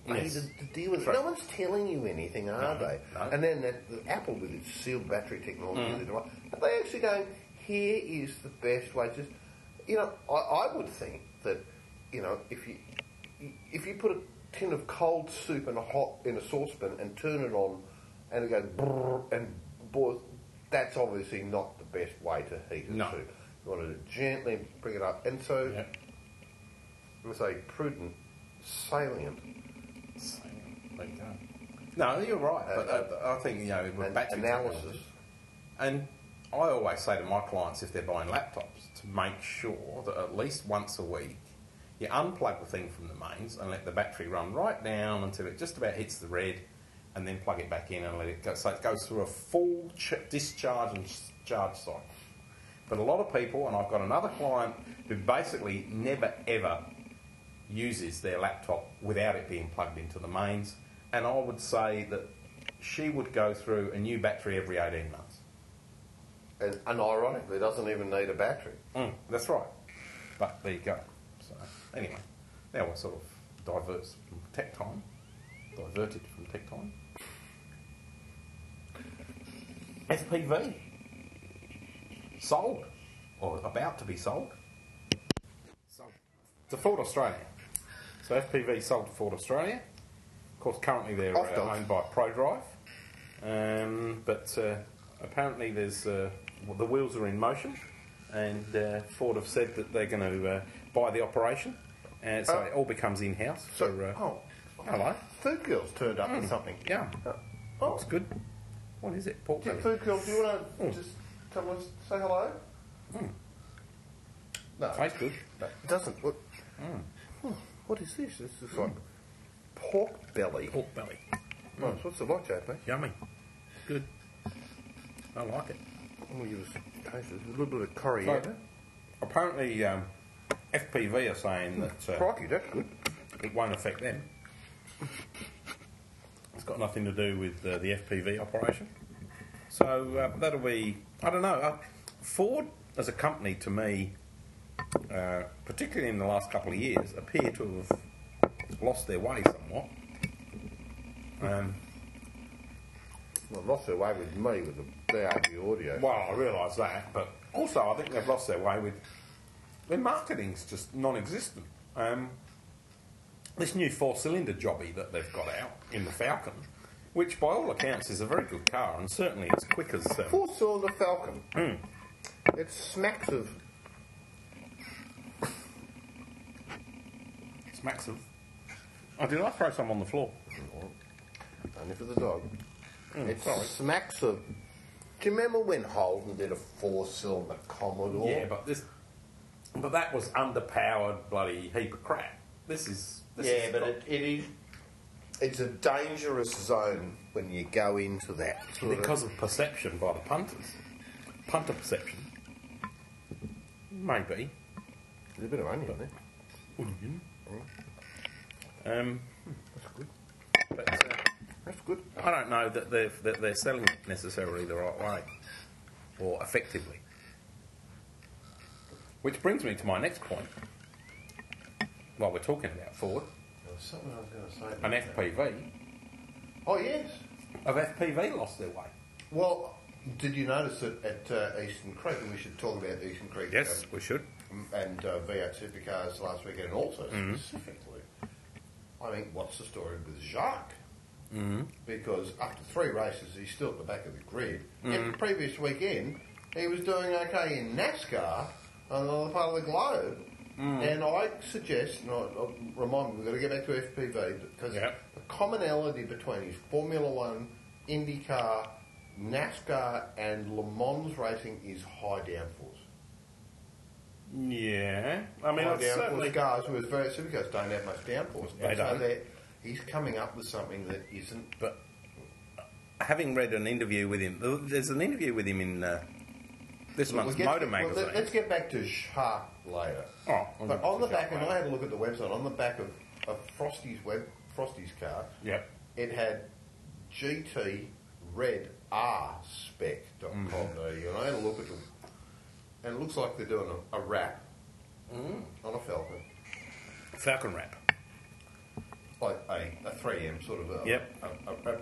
way Yes. to, to deal with it? No one's telling you anything, are they? no. Mm. And then that, the Apple with its sealed battery technology, are they actually going? Here is the best way. Just you know, I, I would think that you know if you if you put a tin of cold soup in a hot in a saucepan and turn it on, and it goes brrr and boils, that's obviously not the best way to heat a No. soup. You want to gently bring it up. And so, Yeah. let's say prudent, salient, Go. No, you're right. But uh, I think you know with and battery analysis. And I always say to my clients if they're buying laptops to make sure that at least once a week you unplug the thing from the mains and let the battery run right down until it just about hits the red and then plug it back in and let it go. So it goes through a full ch- discharge and charge cycle. But a lot of people, and I've got another client who basically never ever uses their laptop without it being plugged into the mains, and I would say that she would go through a new battery every 18 months. And, and ironically, doesn't even need a battery. Mm, that's right. But there you go. So anyway, now we're sort of diverse from tech time, diverted from tech time. FPV sold or about to be sold. Sold to Ford Australia. So FPV sold to Ford Australia. Course, currently they're uh, owned by ProDrive, um, but uh, apparently there's uh, well, the wheels are in motion, and uh, Ford have said that they're going to uh, buy the operation, and so Oh. it all becomes in-house. So, for, uh, oh, hello, Food Girls turned up with Mm. something. yeah, Oh, looks good. What is it? Pork yeah. Food Girls, do you want to Mm. just come and say hello? No, Tastes good. it doesn't. Look. Hmm, What is this? This is like pork belly. Pork belly. Nice. What's it like, JP? Yummy. Good. I like it. Going to give us a taste. There's a little bit of So, coriander. apparently, um, FPV are saying that uh, Crikey, that's good. it won't affect them. It's got nothing to do with uh, the FPV operation. So uh, that'll be, I don't know. Uh, Ford as a company, to me, uh, particularly in the last couple of years, appear to have lost their way somewhat. Um, Well, lost their way with me with the DAB audio. well, I realise that, but also I think they've lost their way with their marketing's just non-existent. Um, this new four-cylinder jobby that they've got out in the Falcon, which by all accounts is a very good car, and certainly it's quick as um, Four cylinder Falcon. Mm. It smacks of. smacks of. Oh, did I throw some on the floor? Only for the dog. it Mm, sorry. smacks of. Do you remember when Holden did a four cylinder Commodore? Yeah, but this, but that was underpowered bloody heap of crap. This is. This yeah, is but it, it is. It's a dangerous zone when you go into that. sort of- because of perception by the punters, punter perception. Maybe. There's a bit of onion there. Um, That's good. but uh, That's good. I don't know that they're, that they're selling it necessarily the right way or effectively. Which brings me to my next point. While we're talking about Ford, There was something I was going to say. an. FPV, Oh yes. have FPV lost their way? Well, did you notice that at uh, Eastern Creek, and we should talk about Eastern Creek Yes, we should. um, and uh, V8 supercars last weekend, and also Mm-hmm. specifically, I mean, what's the story with Jacques? Mm-hmm. Because after three races, he's still at the back of the grid. Mm-hmm. Yet the previous weekend, he was doing okay in NASCAR on the other part of the globe. Mm. And I suggest, and I, I remind me, we've got to get back to FPV because Yep. the commonality between his Formula One, IndyCar, NASCAR, and Le Mans racing is high downforce. Yeah, I mean, downforce certainly. cars, whereas very supercars don't have much downforce. They so don't. he's coming up with something that isn't. But having read an interview with him, there's an interview with him in uh, this We'll month's Motor well, Magazine. let- let's get back to Shark later. Oh, But on the back, and. I had a look at the website, on the back of, of Frosty's web, Frosty's car, Yep. it had GT Red R spec.com.au, Mm. and I had a look at them, and it looks like they're doing a, a wrap Mm. on a Falcon, Falcon wrap. like a, a 3M sort of a. Yep. A, a, a,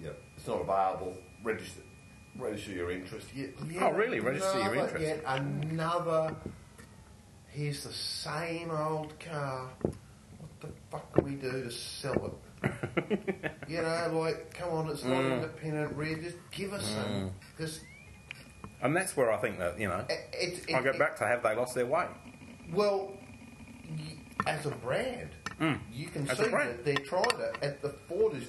yep. It's not available. Register, register your interest. Yet, yet Oh, really? Register your interest? Yet another. Here's the same old car. What the fuck do we do to sell it? you know, like, come on, it's not Mm. independent rear. Just give us some. Just And that's where I think that you know. It- it- I go back to have they lost their way? Well, as a brand, you can Mm. As see that they're trying to. at the Ford is.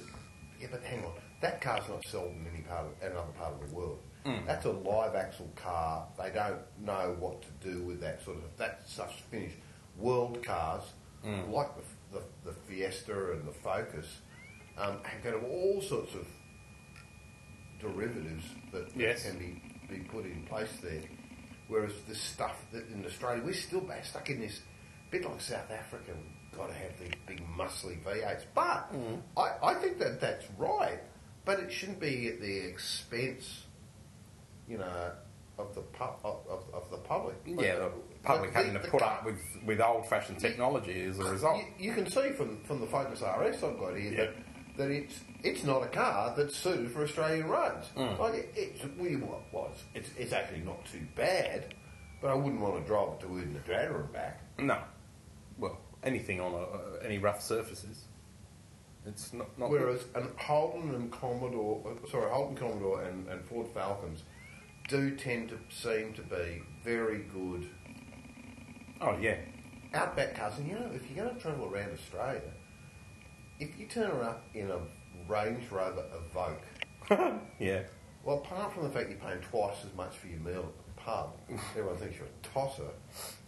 Yeah, but hang on. That car's not sold in any part of another part of the world. Mm. That's a live axle car. They don't know what to do with that sort of. That's such finished. World cars, Mm. like the, the, the Fiesta and the Focus, um, have got all sorts of derivatives that Yes. can be, be put in place there. Whereas the stuff that in Australia, we're still back stuck in this bit like South Africa. We've Got to have these big muscly V8s, but mm-hmm. I, I think that that's right. But it shouldn't be at the expense, you know, of the pu- of, of, of the public. Yeah, the public the- having to put up with, with old fashioned technology as a result. you, you can see from, from the Focus RS I've got here Yeah. that, that it's it's not a car that's suited for Australian roads. Mm. Like it, it's we well, well, it's, it's it's actually not too bad, but I wouldn't want to drive it to Uden the and back. No. Well, anything on a, uh, any rough surfaces. It's not. not Whereas an Holden and Commodore, uh, sorry, Holden Commodore and, and Ford Falcons do tend to seem to be very good Oh, yeah. outback cars. And you know, if you're going to travel around Australia, if you turn her up in a Range Rover Evoque, Yeah. Well, apart from the fact you're paying twice as much for your meal at the pub, everyone thinks you're a tosser.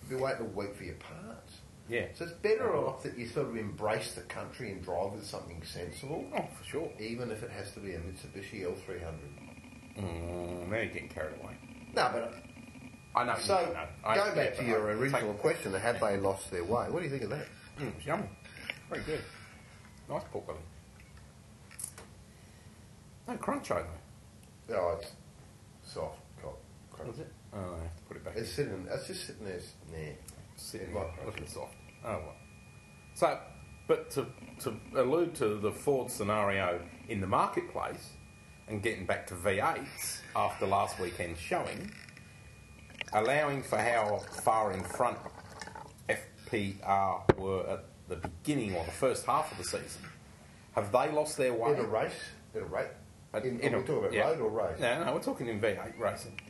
You'll be waiting a week for your parts. Yeah. So it's better off that you sort of embrace the country and drive with something sensible, Oh, for sure. even if it has to be a Mitsubishi L300. Mm, now you're getting carried away. No, but I know. so you know. I- going back to your I- original question, have they lost their way? What do you think of that? Mm, yummy. Very good. Nice pork belly. No crunch over. Oh, it's soft, cock, crunch. Was it? Oh, I have to put it back. It's sitting. It's just sitting there. Nah. sitting It there looking soft. Oh well. So, but to to allude to the Ford scenario in the marketplace and getting back to V8s after last weekend's showing, allowing for how far in front FPR were at the beginning or the first half of the season, have they lost their way? In a race, in a race. In, In are a- we talking about yeah. road or race? No, no, we're talking in V8 racing.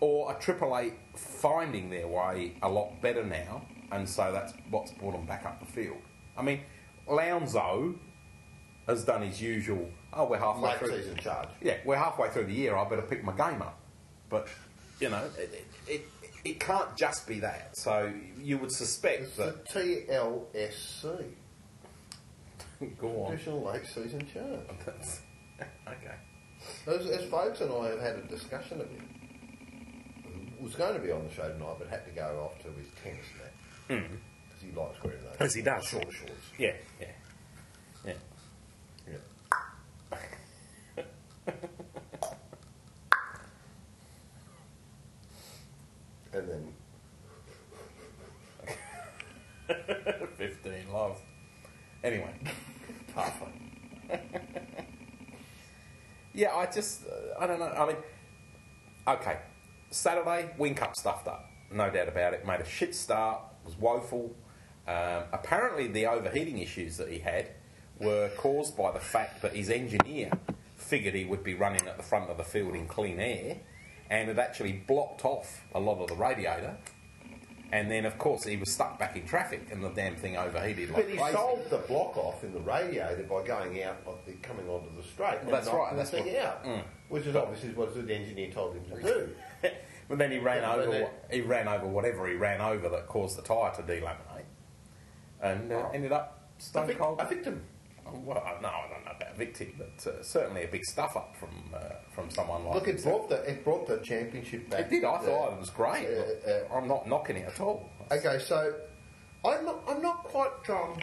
Or a Triple Eight finding their way a lot better now, and so that's what's brought them back up the field. I mean, Lounzo has done his usual. Oh, we're halfway Late through. season charge. Yeah, we're halfway through the year. I better pick my game up. But you know, it, it, it, it can't just be that. So you would suspect It's the that. TLSC. Go on. Traditional late season charge. That's- okay. As, as folks and I have had a discussion of it, was going to be on the show tonight, but had to go off to his tennis match hmm. because he likes wearing those. Because he does. short shorts. Yeah, yeah, yeah. Yeah. and then 15 love. Anyway, tougher. yeah, I just, uh, I don't know. I mean, okay, Saturday, Wing Cup stuffed up, no doubt about it. Made a shit start, was woeful. Um, apparently, the overheating issues that he had were caused by the fact that his engineer figured he would be running at the front of the field in clean air and it actually blocked off a lot of the radiator. And then, of course, he was stuck back in traffic and the damn thing overheated like But he crazy. solved the block off in the radiator by going out, of the, coming onto the straight, and That's right, the that's thing what- out, Mm. which is obviously what the engineer told him to do. But then he ran Yeah, over. then- wha- he ran over whatever he ran over that caused the tyre to delaminate, and uh, ended up I stone think, cold. I victim. Well, no, I don't know about victim, but uh, certainly a big stuff up from uh, from someone like. Look, it himself. brought the it brought the championship back. It did. I thought it was great. uh, uh, I'm not knocking it at all. Okay, so I'm not, I'm not quite. Um,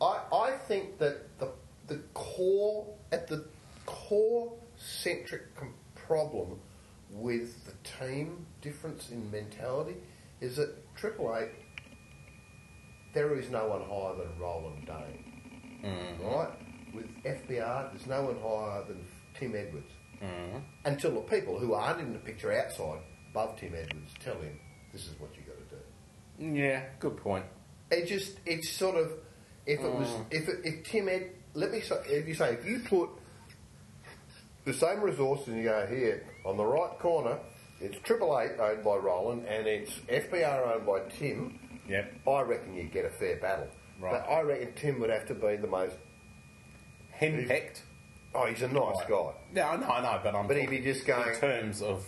I I think that the the core at the core centric com- problem with the team difference in mentality is that Triple Eight there is no one higher than Roland Dane, right? With FPR, there's no one higher than Tim Edwards until the people who aren't in the picture outside above Tim Edwards tell him this is what you got to do. Yeah, good point. It just it's sort of if it was Mm. if it, if Tim Ed let me say if you say if you put the same resource, and you go here on the right corner. It's Triple Eight owned by Roland, and it's FPR owned by Tim. Yep. I reckon you'd get a fair battle. Right. But I reckon Tim would have to be the most. Henpecked. Oh, he's a nice guy. Yeah, I know, I know, but I'm. But he'd be just going in terms of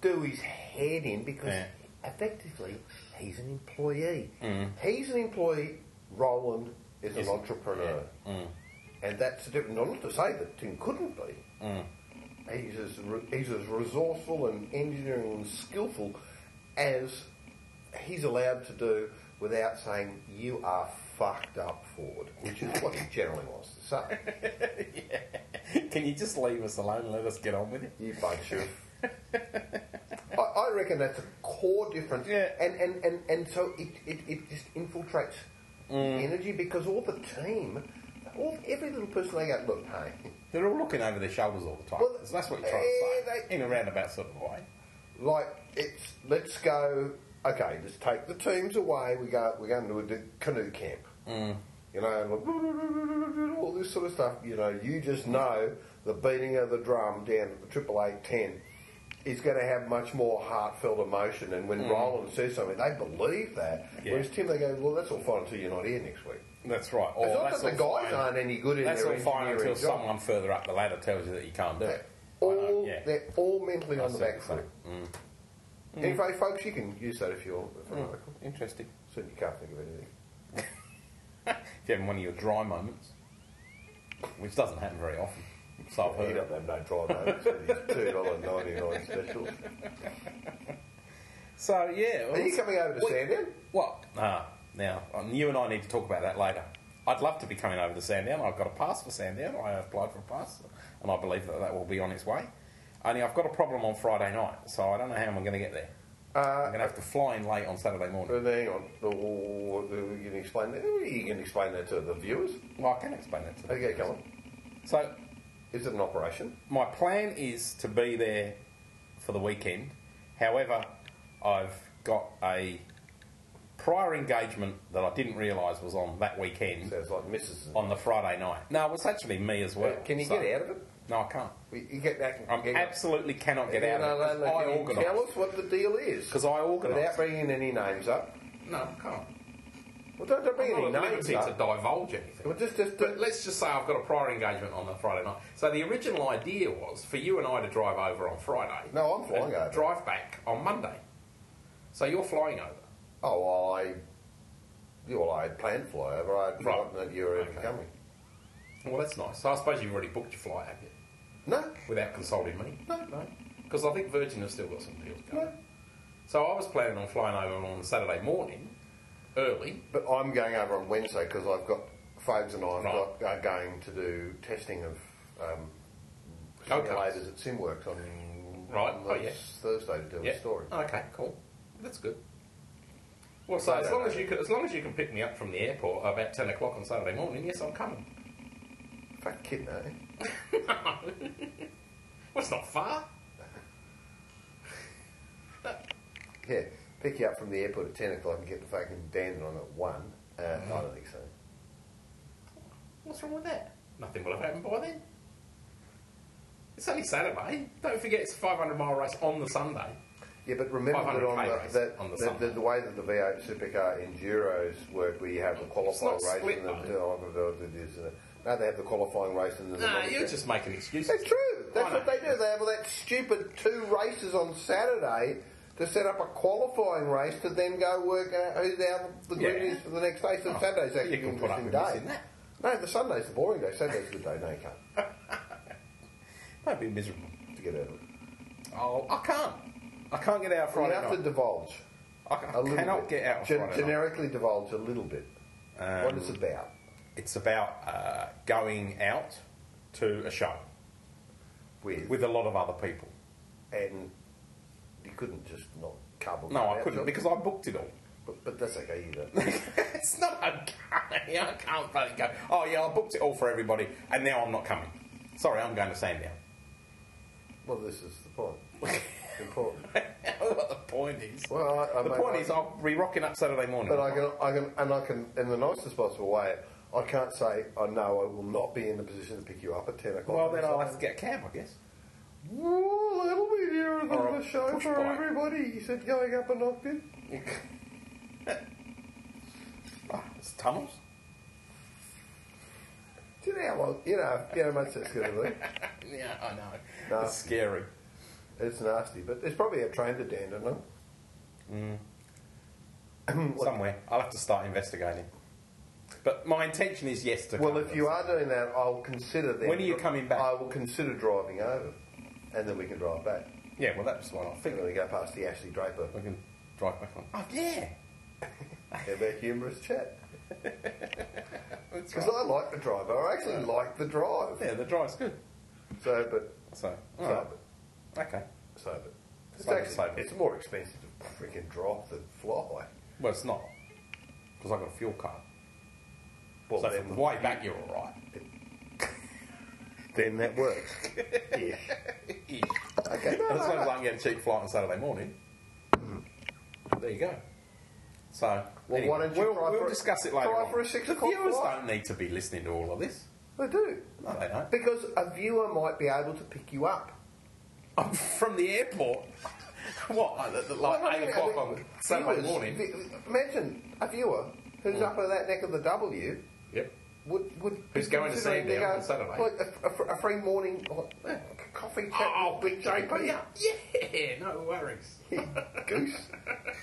do his head in because Yeah. effectively he's an employee. Mm. He's an employee. Roland is an entrepreneur, Mm. and that's the difference. Not to say that Tim couldn't be. Mm. He's as re- he's as resourceful and engineering and skillful as he's allowed to do without saying you are fucked up Ford, which is what he generally wants to say. Can you just leave us alone and let us get on with it? You bunch of. I, I reckon that's a core difference. Yeah. And, and, and, and so it, it, it just infiltrates Mm. energy because all the team, all, every little person they go, look, hey, They're all looking over their shoulders all the time. Well, So that's what you're trying eh, to say. they- in a roundabout sort of way. like it's let's go. Okay, let's take the teams away. We go. We're going to the canoe camp. Mm. You know, all this sort of stuff. You know, you just know the beating of the drum down at the Triple Eight Ten is going to have much more heartfelt emotion. And when Mm. Roland says something, they believe that. Yeah. Whereas Tim, they go, well, that's all fine until you're not here next week. That's right. Or It's not that the guys fine. aren't any good in That's their all fine until job. someone further up the ladder tells you that you can't do They're it. all, yeah. they're all mentally on the back foot. Mm. Anyway, folks, you can use that if you're. If Mm. Interesting. You can't think of anything. If you're having one of your dry moments, which doesn't happen very often. So I've He heard. doesn't have no dry moments two dollar ninety nine specials. So yeah. Are you coming over to What- Sandown? What? Ah, now um, you and I need to talk about that later. I'd love to be coming over to Sandown. I've got a pass for Sandown. I applied for a pass, and I believe that that will be on its way. Only I've got a problem on Friday night, so I don't know how I'm going to get there. I'm Uh, going to have to fly in late on Saturday morning. but hang on. Oh, You can explain that. You can explain that to the viewers. Well, I can explain that to them. Okay, come on. So Is it an operation? my plan is to be there for the weekend. However, I've got a prior engagement that I didn't realise was on that weekend Sounds like Mrs. on the Friday night. No, it's actually me as well. Can you So- get out of it? No, I can't. You get that. I get- absolutely cannot get No, out no, of no, it. no, because I organise. Tell us what the deal is. Because I Without bringing any names up. No, I can't. Well, don't, don't bring I'm any names liberty to divulge anything. Well, just, just, But let's just say I've got a prior engagement on the Friday night. So the original idea was for you and I to drive over on Friday. No, I'm flying over. Drive back on Monday. So you're flying over. oh, well, I. yeah, Well, I had planned to fly over. I had Right. forgotten that you were Okay. coming. Well, that's nice. So I suppose you've already booked your flight, have you? No, Without consulting me? No. No. Because I think Virgin has still got some deals going. No. So I was planning on flying over on Saturday morning, early. but I'm going over on Wednesday because I've got Fogs and I've Right. got are going to do testing of um, Okay. simulators at SimWorks on, Right. on Oh, yeah. Thursday to do a story. Okay, cool. That's good. Well, so I as don't long as you can, as long as you can pick me up from the airport about ten o'clock on Saturday morning, yes, I'm coming. Fuck kid, eh? Well, it's not far. Yeah, pick you up from the airport at 10 o'clock and get the fucking Dandenong on at 1. Uh, Mm-hmm. I don't think so. What's wrong with that? Nothing will have happened by then. It's only Saturday. Don't forget it's a 500 mile race on the Sunday. Yeah, but remember that on the, that, on the the, the, the way that the V8 Supercar Enduros work, where you have the qualifying race split, and then though. oh, it is, no, they have the qualifying races. and then No, non- you're just making excuses. That's true. That's what they do. They have all that stupid two races on Saturday to set up a qualifying race to then go work out who the, the grid Yeah. is for the next day. So Oh, Saturday's you actually can an put up interesting with day. missing No, the Sunday's the boring day. Saturday's the day. No, you can't. Don't be miserable. To get out of it. Oh, I can't. I can't get out You Friday have night. to divulge. I A little cannot bit. get out Gen- Friday night. generically divulge a little bit. Um, what it's about. It's about uh, going out to a show With, with a lot of other people. and you couldn't just not cover. No, I couldn't because I booked it all. But, but that's okay. Don't. it's not okay. I can't bloody go. Oh yeah, I booked it all for everybody, and now I'm not coming. Sorry, I'm going to Sandown. well, this is the point. Important. what the point is? Well, I, I the point I- is, I'll be rocking up Saturday morning. But I can, I can, and I can, in the nicest possible way, I can't say, I know I will not be in the position to pick you up at 10 o'clock. well, then I'll have to get a cab, I guess. A little bit nearer than Or a the show push for bike. everybody. He said going up an octave. Ah, it's tunnels. Do you know how, long- you know, you know how much that's going to be? Yeah, I know. No. It's scary. It's nasty, but there's probably a train to Dandenong. Somewhere. I'll have to start investigating. But my intention is yes to Well, if you are doing that, I'll consider then. When are you coming back? I will consider driving over, and then we can drive back. Yeah, well, that's what I then we go past the Ashley Draper. We can drive back on. Oh, yeah. Have a humorous chat. Because right. I like the drive. I actually like the drive. Yeah, the drive's good. So, but, So, so, alright. but, Okay. so, but. It's, actually, it's more expensive to freaking drive than fly. Well, it's not. Because I've got a fuel card. Well, so then, from way back, you're alright. then that works. yeah. Okay. No, And as long as no. I can get a cheap flight on Saturday morning, hmm. there you go. So, Well, anyway, why don't you we'll, try we'll for discuss it later try on. for a six the o'clock viewers flight. don't need to be listening to all of this. They do. No, they don't. Because a viewer might be able to pick you up. I'm oh, from the airport. what? Like, like Well, I 8 mean, o'clock I mean, on Saturday viewers- morning? vi- Imagine a viewer who's hmm. up at that neck of the W Yep. would would Who's going to see go, on Saturday? Like a, a, a free morning eh, coffee chat Oh, with JP. Yeah, no worries. Goose.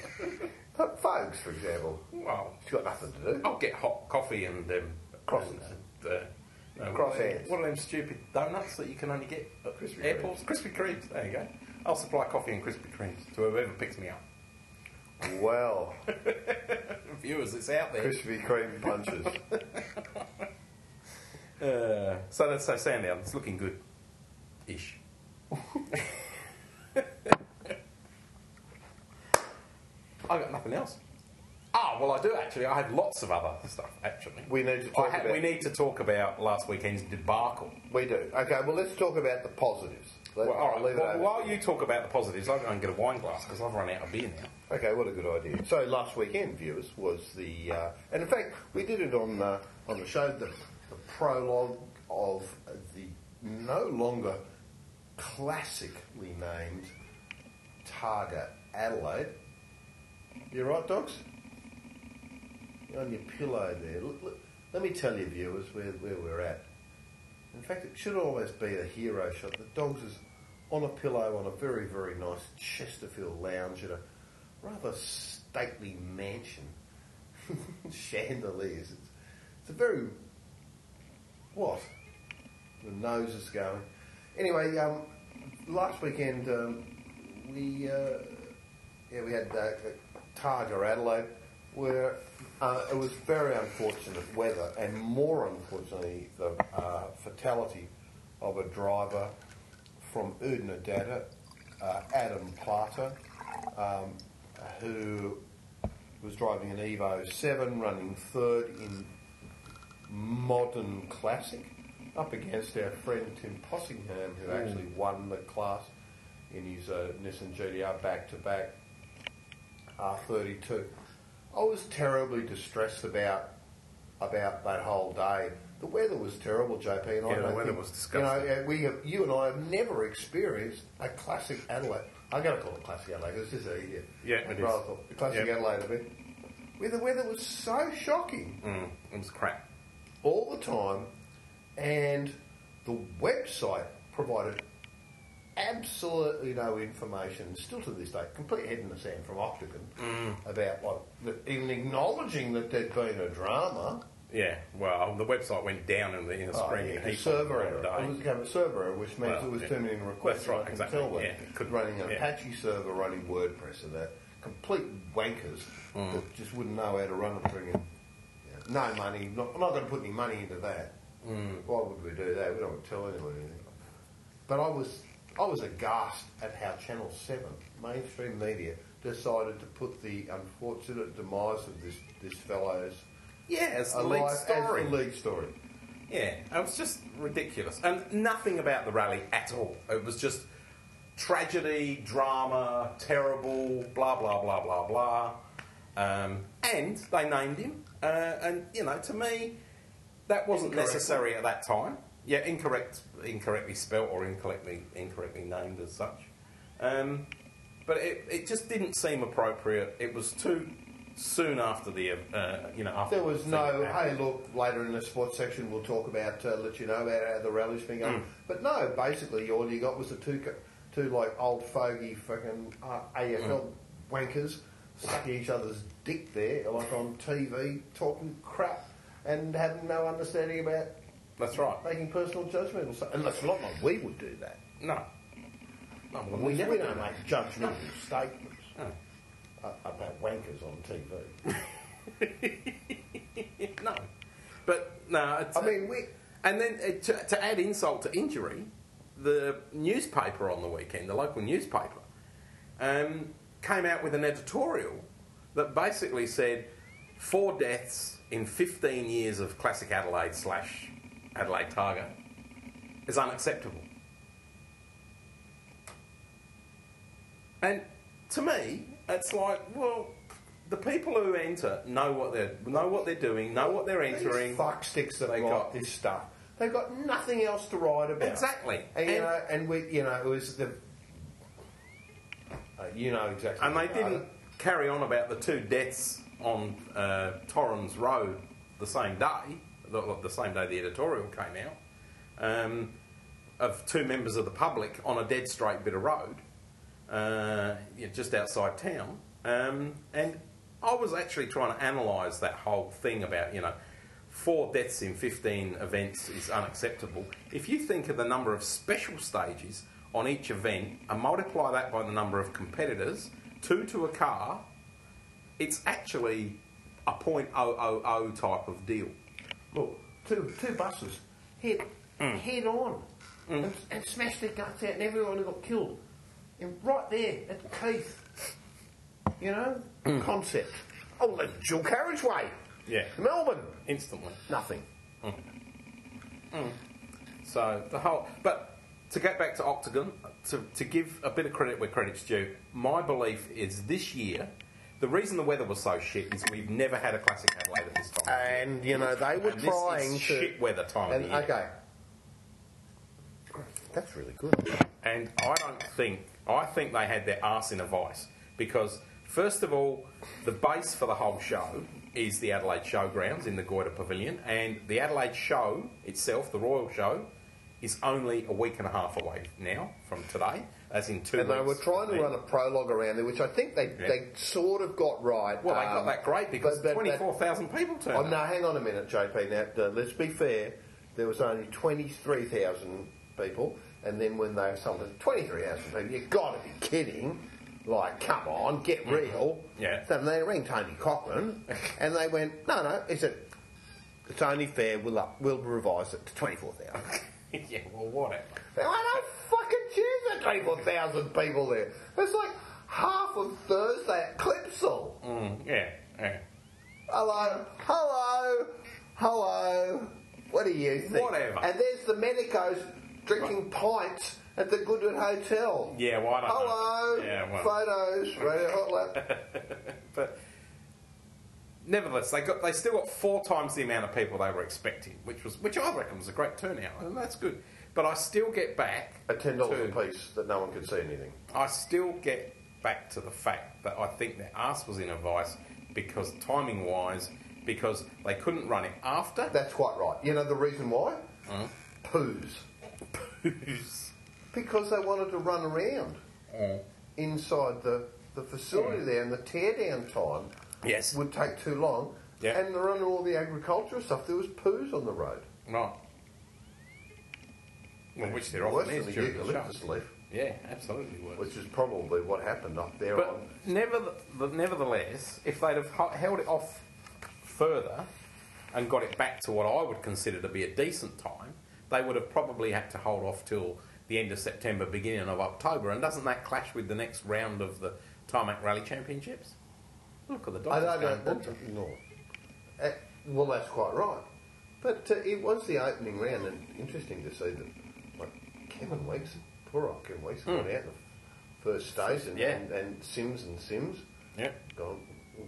but Folks, for example, Well, she's got nothing to do. I'll get hot coffee and um, Croissants. and, uh, no, Cross what, are- hands. what are them stupid donuts that you can only get at Krispy airports? Krispy Kremes. There you go. I'll supply coffee and Krispy Kremes to whoever picks me up. Well, Viewers, it's out there. Krispy Kreme punches. So that's so Sandown. It's looking good, ish. I got nothing else. Ah, well, I do actually. I have lots of other stuff. Actually, We need to I talk ha- about- We need to talk about last weekend's debacle. We do. Okay, well, let's talk about the positives. Let, Well, all right. Leave Well, over while you talk about the positives, I'll go and get a wine glass because I've run out of beer now. Okay, what a good idea. So last weekend, viewers, was the, uh, and in fact, we did it on uh, on the show, the, the prologue of the no longer classically named Targa Adelaide. you're right, dogs? You're on your pillow there. Look, look, let me tell you, viewers, where, where we're at. In fact, it should always be a hero shot. The dogs is on a pillow on a very, very nice Chesterfield lounge at a rather stately mansion. Chandeliers. It's, it's a very. What? The nose is going. Anyway, um, last weekend um, we uh, yeah we had uh, Targa Adelaide, where uh, it was very unfortunate weather, and more unfortunately the uh, fatality of a driver from Oodnadatta, uh, Adam Plata, um, who was driving an Evo 7, running third in modern classic, up against our friend Tim Possingham, who actually won the class in his uh, Nissan GTR back to back R32. I was terribly distressed about about that whole day. The weather was terrible, JP, and I Yeah, the don't weather think- was You know, we have, you and I have never experienced a classic Adelaide. I got to call it a classic Adelaide because it's just easier. Yeah, I'd is. rather call it classic Yep. Adelaide a bit. Where the weather was so shocking Mm, it was crap. all the time, and the website provided absolutely no information, still to this day, complete head in the sand from Octagon, Mm. about like even acknowledging that there'd been a drama. Yeah, well, the website went down in the, in the Oh, screen. yeah, the server error. It was became a server error, which means Well, it was yeah. too many requests. That's right, exactly, tell yeah, it could- running an yeah. Apache server, running WordPress, and that complete wankers Mm. that just wouldn't know how to run it. Bring yeah, no money. Not, I'm not going to put any money into that. Mm. Why would we do that? We don't want to tell anyone anything. But I was I was aghast at how Channel Seven, mainstream media, decided to put the unfortunate demise of this this fellow's Yeah, as the lead story. as the lead story. Yeah, it was just ridiculous. And nothing about the rally at all. It was just tragedy, drama, terrible, blah, blah, blah, blah, blah. Um, and they named him. Uh, and, you know, to me, that wasn't necessary at that time. yeah, incorrect, incorrectly spelt or incorrectly incorrectly named as such. Um, but it, it just didn't seem appropriate. It was too soon after the uh, you know after There was no, hey, look, later in the sports section we'll talk about, uh, let you know about how the rally's been going. Mm. But no, basically all you got was the two, two like old fogey fucking uh, AFL Mm. wankers sucking each other's dick there, like on TV, talking crap and having no understanding about That's right. making personal judgment. And, it's not like we would do that. No, no We we never do don't make judgmental statements No. uh, about wankers on TV. no, but no. It's, I mean, we. And then uh, to, to add insult to injury, the newspaper on the weekend, the local newspaper, um, came out with an editorial that basically said four deaths in 15 years of classic Adelaide slash Adelaide Targa is unacceptable. And to me, it's like, well, the people who enter know what they're know what they're doing, know what they're entering. These fucksticks that They got- this stuff, they've got nothing else to write about. Exactly. And, you And- know, and we, you know, it was the. Uh, you know exactly. And they didn't carry on about the two deaths on uh, Torrens Road the same day, the, the same day the editorial came out, um, of two members of the public on a dead straight bit of road, uh, yeah, just outside town. Um, and I was actually trying to analyse that whole thing about, you know, four deaths in 15 events is unacceptable. If you think of the number of special stages on each event and multiply that by the number of competitors, two to a car, it's actually a .000 type of deal. Look, two two buses hit Mm. head on and, and smashed their guts out, and everyone got killed. And right there at Keith, you know, Mm. concept. Oh, the dual carriageway. Yeah. Melbourne, Instantly. nothing. So the whole, but to get back to Octagon, to, to give a bit of credit where credit's due, my belief is this year, the reason the weather was so shit is we've never had a classic Adelaide at this time. And you know they were And this trying is to shit weather time And of the year. okay, that's really good. And I don't think I think they had their arse in a vice because first of all, the base for the whole show is the Adelaide Showgrounds in the Goyder Pavilion, and the Adelaide Show itself, the Royal Show, is only a week and a half away now from today, as in two And they were trying to run a prologue around there, which I think they, Yeah. they sort of got right. Well, they got Um, that great because twenty four thousand people turned. Oh, up. no, hang on a minute, JP. Now, uh, let's be fair. There was only 23,000 people, and then when they sold it 23,000 people, you've got to be kidding. Like, come on, get real. Yeah. So they rang Tony Cochran, and they went, no, no. He said, it's only fair, we'll, up, we'll revise it to 24,000. yeah, well, whatever. I don't fucking choose that 24,000 people there. It's like half of Thursday at Clipsal. Mm, yeah, yeah. Hello, hello, hello. What do you think? Whatever. And there's the medicos drinking pints at the Goodwood Hotel. Yeah, well, don't. Hello, Yeah, well. photos, radio hot lap. But nevertheless, they got they still got four times the amount of people they were expecting, which was which I reckon was a great turnout, and that's good. But I still get back At ten dollars to- a piece, that no one could see anything. I still get back to the fact that I think their ass was in a vice because timing wise, because they couldn't run it after. That's quite right. You know the reason why? Poos. Poos. Because they wanted to run around Uh. inside the, the facility there, and the tear down time Yes. would take too long. Yeah. And running all the agricultural stuff, there was poos on the road. Right. Well, which there Worse often is during the show. leaf, Yeah, absolutely worse. which is probably what happened up there But on. nevertheless, if they'd have held it off further and got it back to what I would consider to be a decent time, they would have probably had to hold off till the end of September, beginning of October. And doesn't that clash with the next round of the Tarmac Rally Championships? Look at the I don't going bonkers. No. Uh, well, that's quite right. But uh, it was the opening round, and interesting to see that Kevin Weeks, poor old Kevin Weeks, gone out in the first stage, and, Hmm. Yeah. and, and Sims and Sims Yeah. gone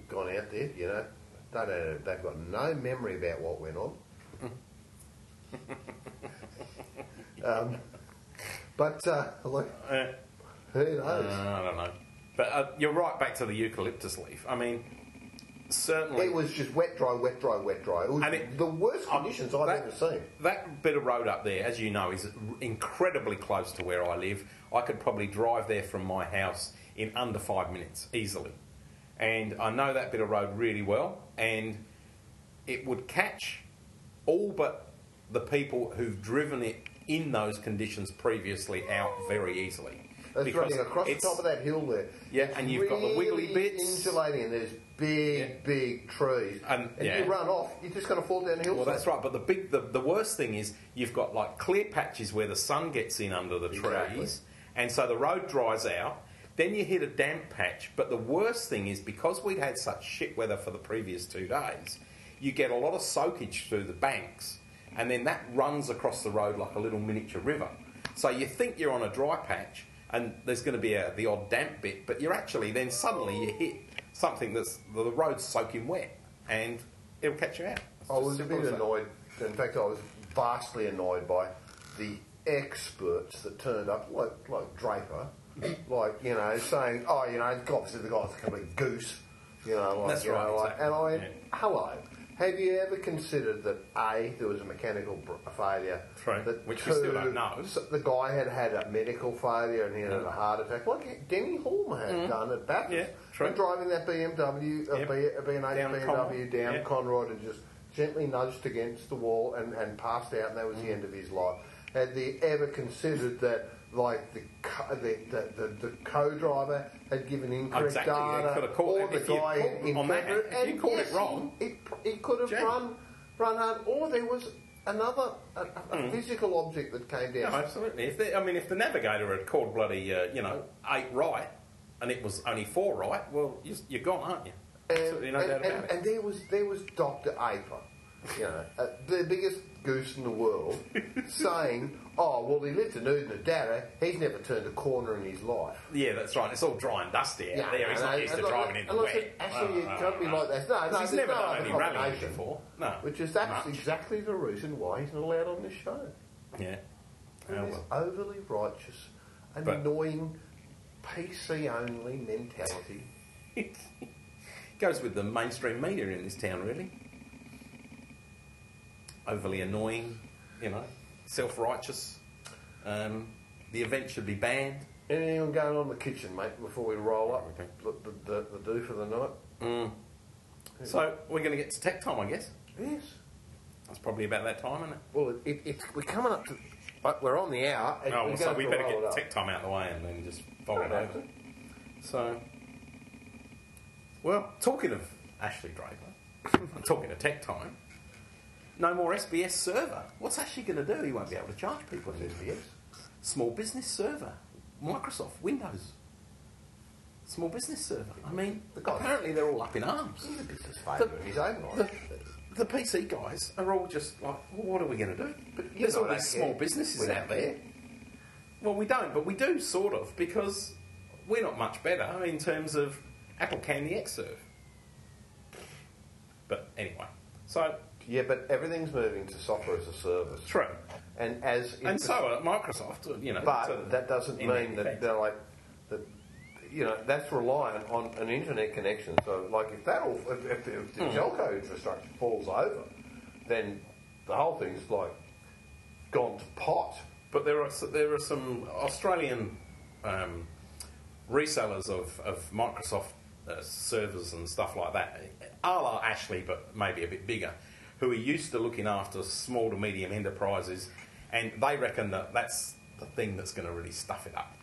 gone out there. You know, they don't, they've got no memory about what went on. um, but uh, look, Uh, who knows? I don't know. But uh, you're right back to the eucalyptus leaf. I mean, certainly. it was just wet, dry, wet, dry, wet, dry. It was And it- the worst conditions I've that, ever seen. That bit of road up there, as you know, is incredibly close to where I live. I could probably drive there from my house in under five minutes, easily. And I know that bit of road really well, and it would catch all but the people who've driven it in those conditions previously out very easily. That's Because running across the top of that hill there. Yeah, It's and you've got the wiggly bits. insulating, and there's big, Yeah. big trees. And- yeah. you run off, you're just going to fall down the hill. Well, that's right. But the big, the, the worst thing is you've got like clear patches where the sun gets in under the trees, and so the road dries out. Then you hit a damp patch. But the worst thing is because we'd had such shit weather for the previous two days, you get a lot of soakage through the banks, and then that runs across the road like a little miniature river. So you think you're on a dry patch, and there's going to be a, the odd damp bit, but you're actually then suddenly you hit something that's the road's soaking wet, and it'll catch you out. It's I was a bit annoyed. In fact, I was vastly annoyed by the experts that turned up, like like Draper, like you know, saying, "Oh, you know, obviously the guy's a complete goose," you know, like, That's you right, know, like, exactly. and I Yeah. "Hello." Have you ever considered that A, there was a mechanical br- failure? True, That which we still don't know. s- The guy had had a medical failure and he had a heart attack, like Denny Hulme had done at Bathurst. Mm-hmm. Yeah, true. When driving that BMW, uh, Yep. B, a B&H Down BMW Conrod. down Yeah. Conrod and just gently nudged against the wall and, and passed out, and that was the end of his life. Had they ever considered that, like the co- the, the, the, the co-driver had given incorrect Exactly, they data, could have called- or the if you guy called in on that, February- if you and called it yes, wrong- it, he could have run run hard, or there was another a, a Hmm. physical object that came No, down. absolutely. If they, I mean, if the navigator had called bloody, uh, you know, eight right, and it was only four right, well, you, you're gone, aren't you? And, Absolutely no and, doubt and, about and it. there was there was Doctor Aper, you know, uh, the biggest goose in the world, saying, "Oh well, he lived in Oodnadatta. He's never turned a corner in his life." Yeah, that's right. It's all dry and dusty out there. He's not used to driving in the wet. Actually, it can't be like that. No, no, He's never no done any rallying before. No. Which is that's exactly the reason why he's not allowed on this show. Yeah. This overly righteous, annoying, PC only mentality. It Goes with the mainstream media in this town, really. Overly annoying, you know, self righteous. Um, the event should be banned. Anything going on in the kitchen, mate, before we roll up Okay. the, the, the, the do for the night? So we're going to get to tech time, I guess. Yes. That's probably about that time, isn't it? Well, it, it, it's we're coming up to. But we're on the hour. Oh, well, so we better get tech time out of the way and then just fold it over. So, well, talking of Ashley Draper, I'm talking of tech time. No more SBS server. What's actually going to do? He won't be able to charge people. What's SBS? Small business server, Microsoft, Windows. Small business server. I mean, The guy- apparently they're all up in arms. He's a business favourite in his own The, right. the PC guys are all just like, well, what are we going to do? you There's all these small businesses We don't out there. Well, we don't, but we do sort of because we're not much better in terms of Apple can the Xserve. But anyway, so Yeah, but everything's moving to software as a service. true, And as and so are Microsoft. You know, but that doesn't mean that effect. they're like that. You know, that's reliant on an internet connection. So, like, if that all, if, if, if the Hmm. telco infrastructure falls over, then the whole thing's like gone to pot. But there are there are some Australian um, resellers of, of Microsoft uh, servers and stuff like that, a la Ashley, but maybe a bit bigger, who are used to looking after small to medium enterprises, and they reckon that that's the thing that's going to really stuff it up.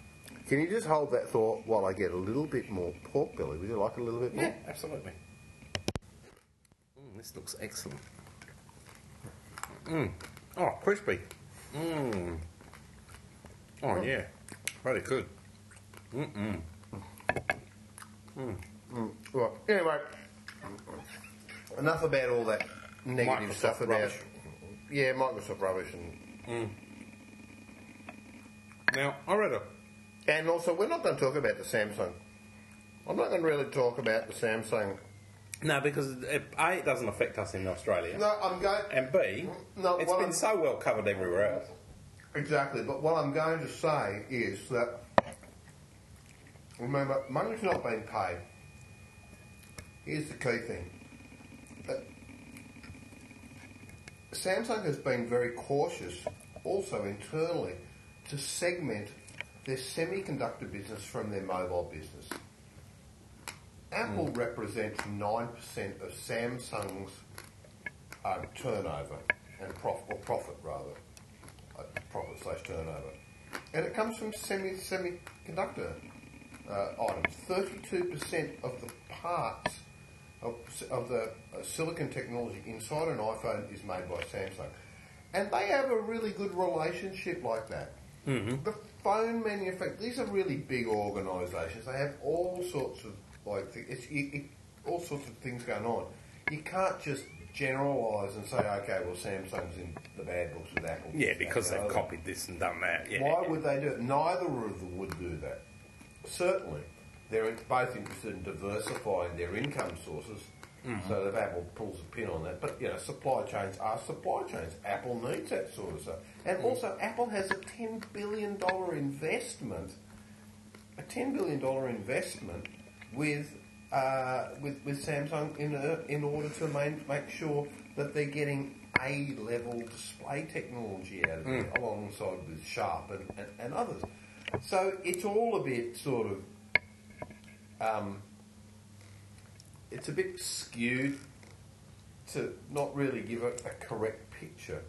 Can you just hold that thought while I get a little bit more pork belly? Would you like a little bit more? Yeah, absolutely. Mm, this looks excellent. Mm. Oh, crispy. Mm. Oh yeah, very good. Right. Anyway, enough about all that negative Microsoft stuff about rubbish. yeah Microsoft rubbish and mm. Now I read a and also we're not going to talk about the Samsung. I'm not going to really talk about the Samsung No, because it, A, it doesn't affect us in Australia. No, I'm going. And B, No, it's been I'm- so well covered everywhere else. Exactly, but what I'm going to say is that remember, money's not being paid. Here's the key thing. That Samsung has been very cautious, also internally, to segment their semiconductor business from their mobile business. Apple represents 9% of Samsung's uh, turnover and profit, or profit rather uh, profit slash turnover. And it comes from semi semiconductor uh, items. Thirty-two percent of the parts of, of the uh, silicon technology inside an iPhone is made by Samsung, and they have a really good relationship like that. The phone manufacturers; these are really big organisations. They have all sorts of like it's, it, it, all sorts of things going on. You can't just generalise and say, okay, well, Samsung's in the bad books with Apple. Yeah, because they've and the other. copied this and done that. Yeah. Why would they do it? Neither of them would do that. Certainly, they're both interested in diversifying their income sources. Mm-hmm. So that Apple pulls a pin on that, but you know, supply chains are supply chains. Apple needs that sort of stuff, and mm-hmm. also Apple has a ten billion dollar investment, a ten billion dollar investment with uh, with with Samsung in a, in order to main, make sure that they're getting A level display technology out of it, mm. alongside with Sharp and, and, and others. So it's all a bit sort of um, it's a bit skewed to not really give a, a correct picture.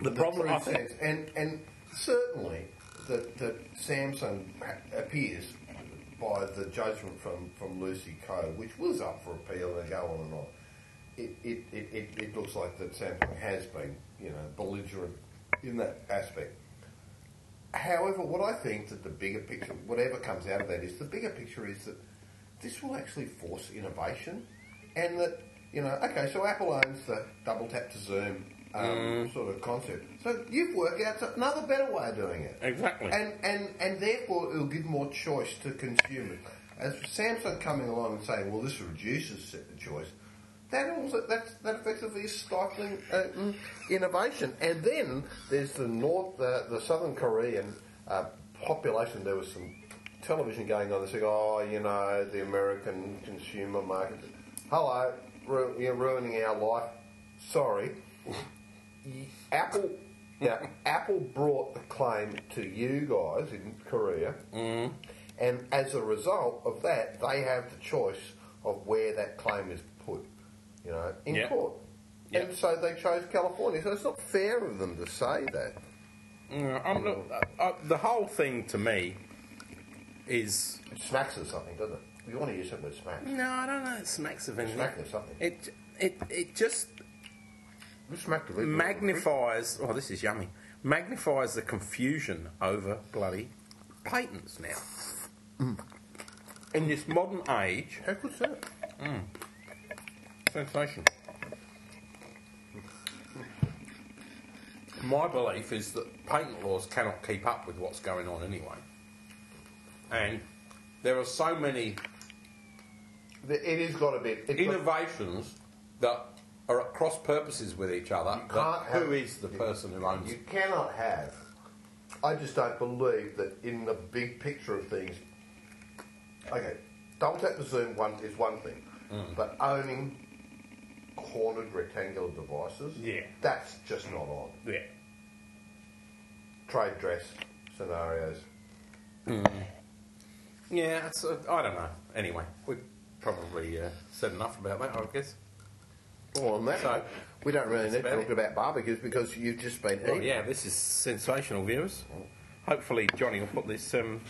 The in problem, I think, and and certainly that that Samsung appears by the judgment from, from Lucy Koh, which was up for appeal and go on and on. It, it, it, it, it looks like that Samsung has been, you know, belligerent in that aspect. However, what I think that the bigger picture, whatever comes out of that, is the bigger picture is that this will actually force innovation, and that you know, okay, so Apple owns the double tap to zoom um, sort of concept. So you've worked out another better way of doing it. Exactly. And and and therefore it'll give more choice to consumers. As for Samsung coming along and saying, well, this reduces choice. That also that's, that effectively is stifling uh, mm, innovation. And then there's the North, uh, the Southern Korean uh, population. There was some television going on. They said, "Oh, you know, the American consumer market. Hello, ru- you're ruining our life. Sorry." Apple, yeah, Apple brought the claim to you guys in Korea, and as a result of that, they have the choice of where that claim is you know, in Yeah. court. Yeah. And so they chose California. So it's not fair of them to say that. I'm, look, uh, uh, the whole thing to me is It smacks of something, doesn't it? You want to use something that smacks. no, I don't know. It smacks of anything. Smacking of something. It it it just You smacked of it. magnifies. Oh, this is yummy. Magnifies the confusion over bloody patents now. In this modern age, How could that? Sensation. My belief is that patent laws cannot keep up with what's going on anyway. And there are so many It has got a bit. It's innovations that are at cross purposes with each other. You that can't have- who is the person who owns You it? cannot have. I just don't believe that in the big picture of things. Okay, double tap to zoom one is one thing, Mm. but owning cornered rectangular devices, Yeah. that's just not on. Yeah. Trade dress scenarios. Yeah, it's, uh, I don't know. Anyway, we've probably uh, said enough about that, I guess. Well, on that So, note, we don't really need to talk it. about barbecues because you've just been Well, eating. yeah, this is sensational, viewers. Hopefully, Johnny will put this um,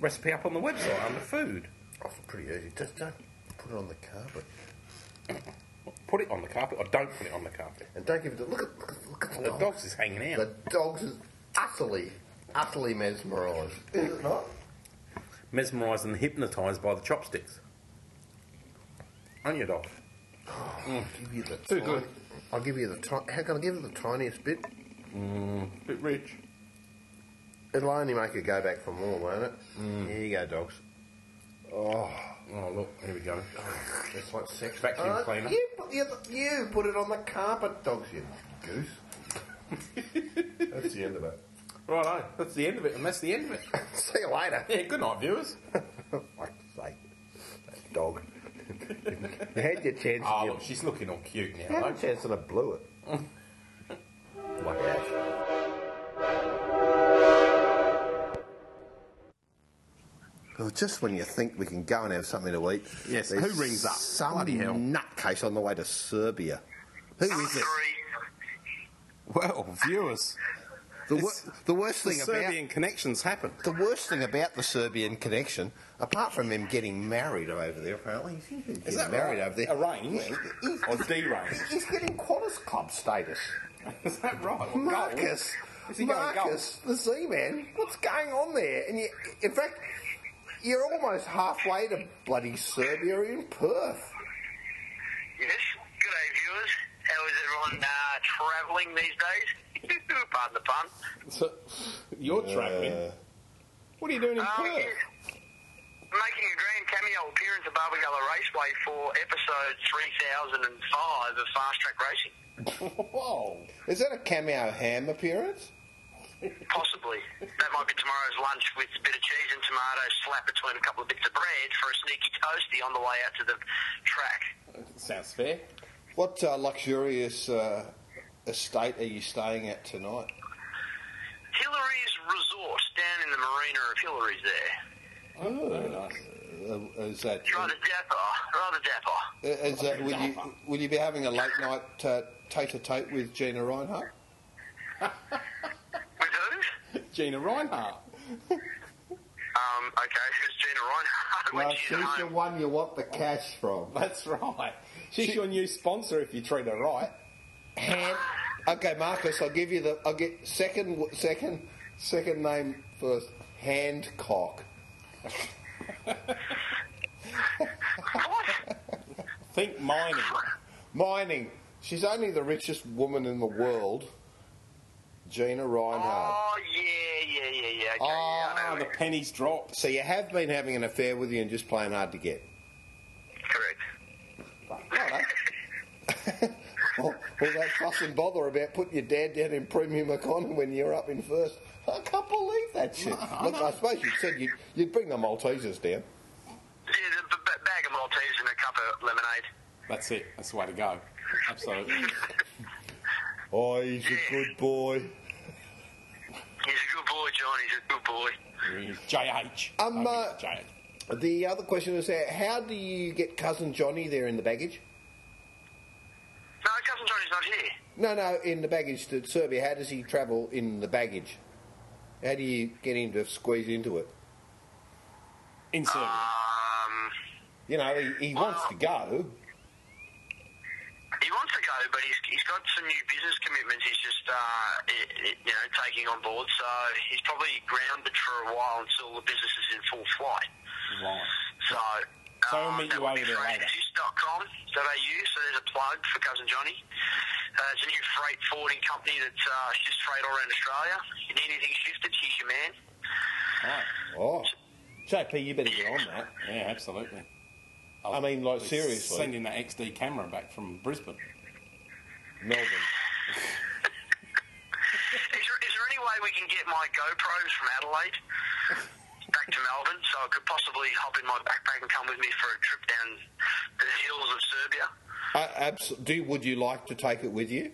recipe up on the website under food. Oh, pretty easy. Just don't put it on the carpet. Put it on the carpet, or don't put it on the carpet. And don't give it. A, look at look at, look at The dogs is hanging out. The dogs is utterly, utterly mesmerised. Is it not? Mesmerised and hypnotised by the chopsticks. On your dog? I'll give you the Too good. I'll give you the. Ti- how can I give you the tiniest bit? Mm. Bit rich. It'll only make it go back for more, won't it? Mm. Here you go, dogs. Oh, Oh look, here we go. It's like sex Vacuum Uh, cleaner. You put, you, you put it on the carpet, dogs, you goose. That's the end of it. Righto, that's the end of it, and that's the end of it. See you later. Yeah, good night, viewers. Fuck's sake. That dog. you had your chance. Oh, look, she's looking all cute you now, had though. a chance and I blew it. like Ash. Well, just when you think we can go and have something to eat, Yes, who rings up? Some Bloody hell. nutcase on the way to Serbia. Who is it? Well, viewers, The, wor- the worst the thing Serbian connections happen. the worst thing about the Serbian connection, apart from him getting married over there, apparently, he's getting Is that married right? over there. Arranged He's- or deranged? He's getting Qantas Club status. Is that right? Marcus. Is he going? Marcus, the Z-Man. What's going on there? And you, in fact, you're almost halfway to bloody Serbia in Perth. Yes. Good day, viewers. How is everyone uh, travelling these days? Pardon the pun. So, you're travelling. Uh, What are you doing in Um, Perth? yes. Making a grand cameo appearance at Barbagallo Raceway for episode 3005 of Fast Track Racing. Whoa! is that a cameo ham appearance? Possibly. That might be tomorrow's lunch with a bit of cheese and tomatoes slapped between a couple of bits of bread for a sneaky toasty on the way out to the track. Sounds fair. What uh, luxurious uh, estate are you staying at tonight? Hillary's Resort down in the marina of Hillary's there. Oh, very nice. Uh, is that? It's rather dapper, rather dapper. uh, Is that will you will you be having a late night uh, tete-a-tete with Gina Rinehart? With who? Gina Rinehart. Um, okay, who's Gina Rinehart? when No, she's she's the one you want the cash from. That's right. She's your new sponsor if you treat her right. Hand. Okay, Marcus, I'll give you the. I'll get second, second, second name first. Hancock. Think mining. Mining. She's only the richest woman in the world. Gina Rinehart. Oh, yeah, yeah, yeah, yeah. Okay, Oh, yeah, I know. Ah, the pennies dropped. So you have been having an affair with you and just playing hard to get. Correct. Righto. all, all that fuss and bother about putting your dad down in premium economy when you're up in first. I can't believe that shit. Look, I suppose you said you'd, you'd bring the Maltesers down. Yeah, the b- b- bag of Maltesers and a cup of lemonade. That's it. That's the way to go. Absolutely. Oh, he's a good boy. He's a good boy, John. He's a good boy. JH. Um, uh, JH. The other question is, uh, how do you get cousin Johnny there in the baggage? No, cousin Johnny's not here. No, no, in the baggage to Serbia. How does he travel in the baggage? How do you get him to squeeze into it? In Serbia. Um, You know, he, he wants to go. He wants to go, but he's, he's got some new business commitments. He's just, uh, i- i- you know, taking on board. So he's probably grounded for a while until the business is in full flight. right. So, So we'll um, meet that you would over be there later. freightexist.com.au. So there's a plug for cousin Johnny. Uh, it's a new freight forwarding company that uh, shifts freight all around Australia. If you need anything shifted, he's your man. Right. Oh, JP, you better get on that. Yeah, absolutely. I mean, like, We're seriously. Sending that XD camera back from Brisbane. Melbourne. Is there, is there any way we can get my GoPros from Adelaide back to Melbourne so I could possibly hop in my backpack and come with me for a trip down the hills of Serbia? Uh, abs- do would you like to take it with you?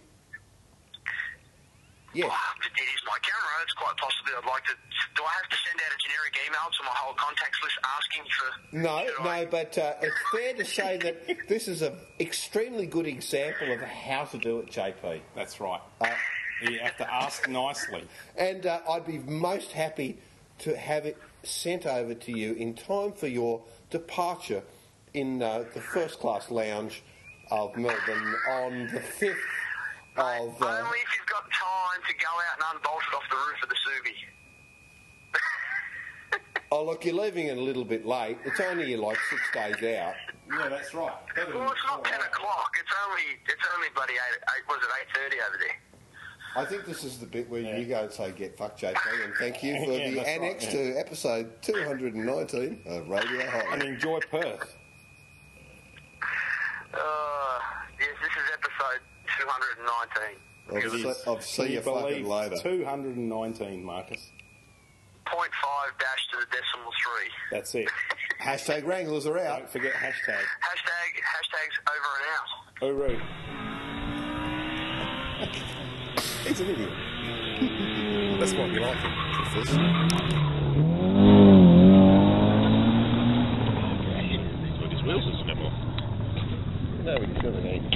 Yes. Well, it is my camera. It's quite possibly I'd like to. Do I have to send out a generic email to my whole contacts list asking for? No, should I- no, but uh, it's fair to say that this is an extremely good example of how to do it, JP. That's right. Uh, You have to ask nicely. And uh, I'd be most happy to have it sent over to you in time for your departure in uh, the first class lounge of Melbourne on the 5th of. Uh, Only if you've got time to go out and unbolt it off the roof of the Subi. oh, look, you're leaving it a little bit late. It's only like six days out. Yeah, that's right. Well, it's not ten o'clock. It's only it's only bloody eight. eight was it eight thirty over there? I think this is the bit where you go and say "Get fucked, JP," and thank you for Yeah, the that's right, annex yeah. to episode 219 of Radio Hot. And enjoy Perth. Uh, yes, this is episode 219. I'll, It see. I'll see Can you fucking later. 219, Marcus. Point five dash to the decimal three. That's it. Hashtag Wranglers are out. Don't forget hashtag. Hashtag, hashtags over and out. Uru. He's an idiot. That's why we like him. No, we still ain't.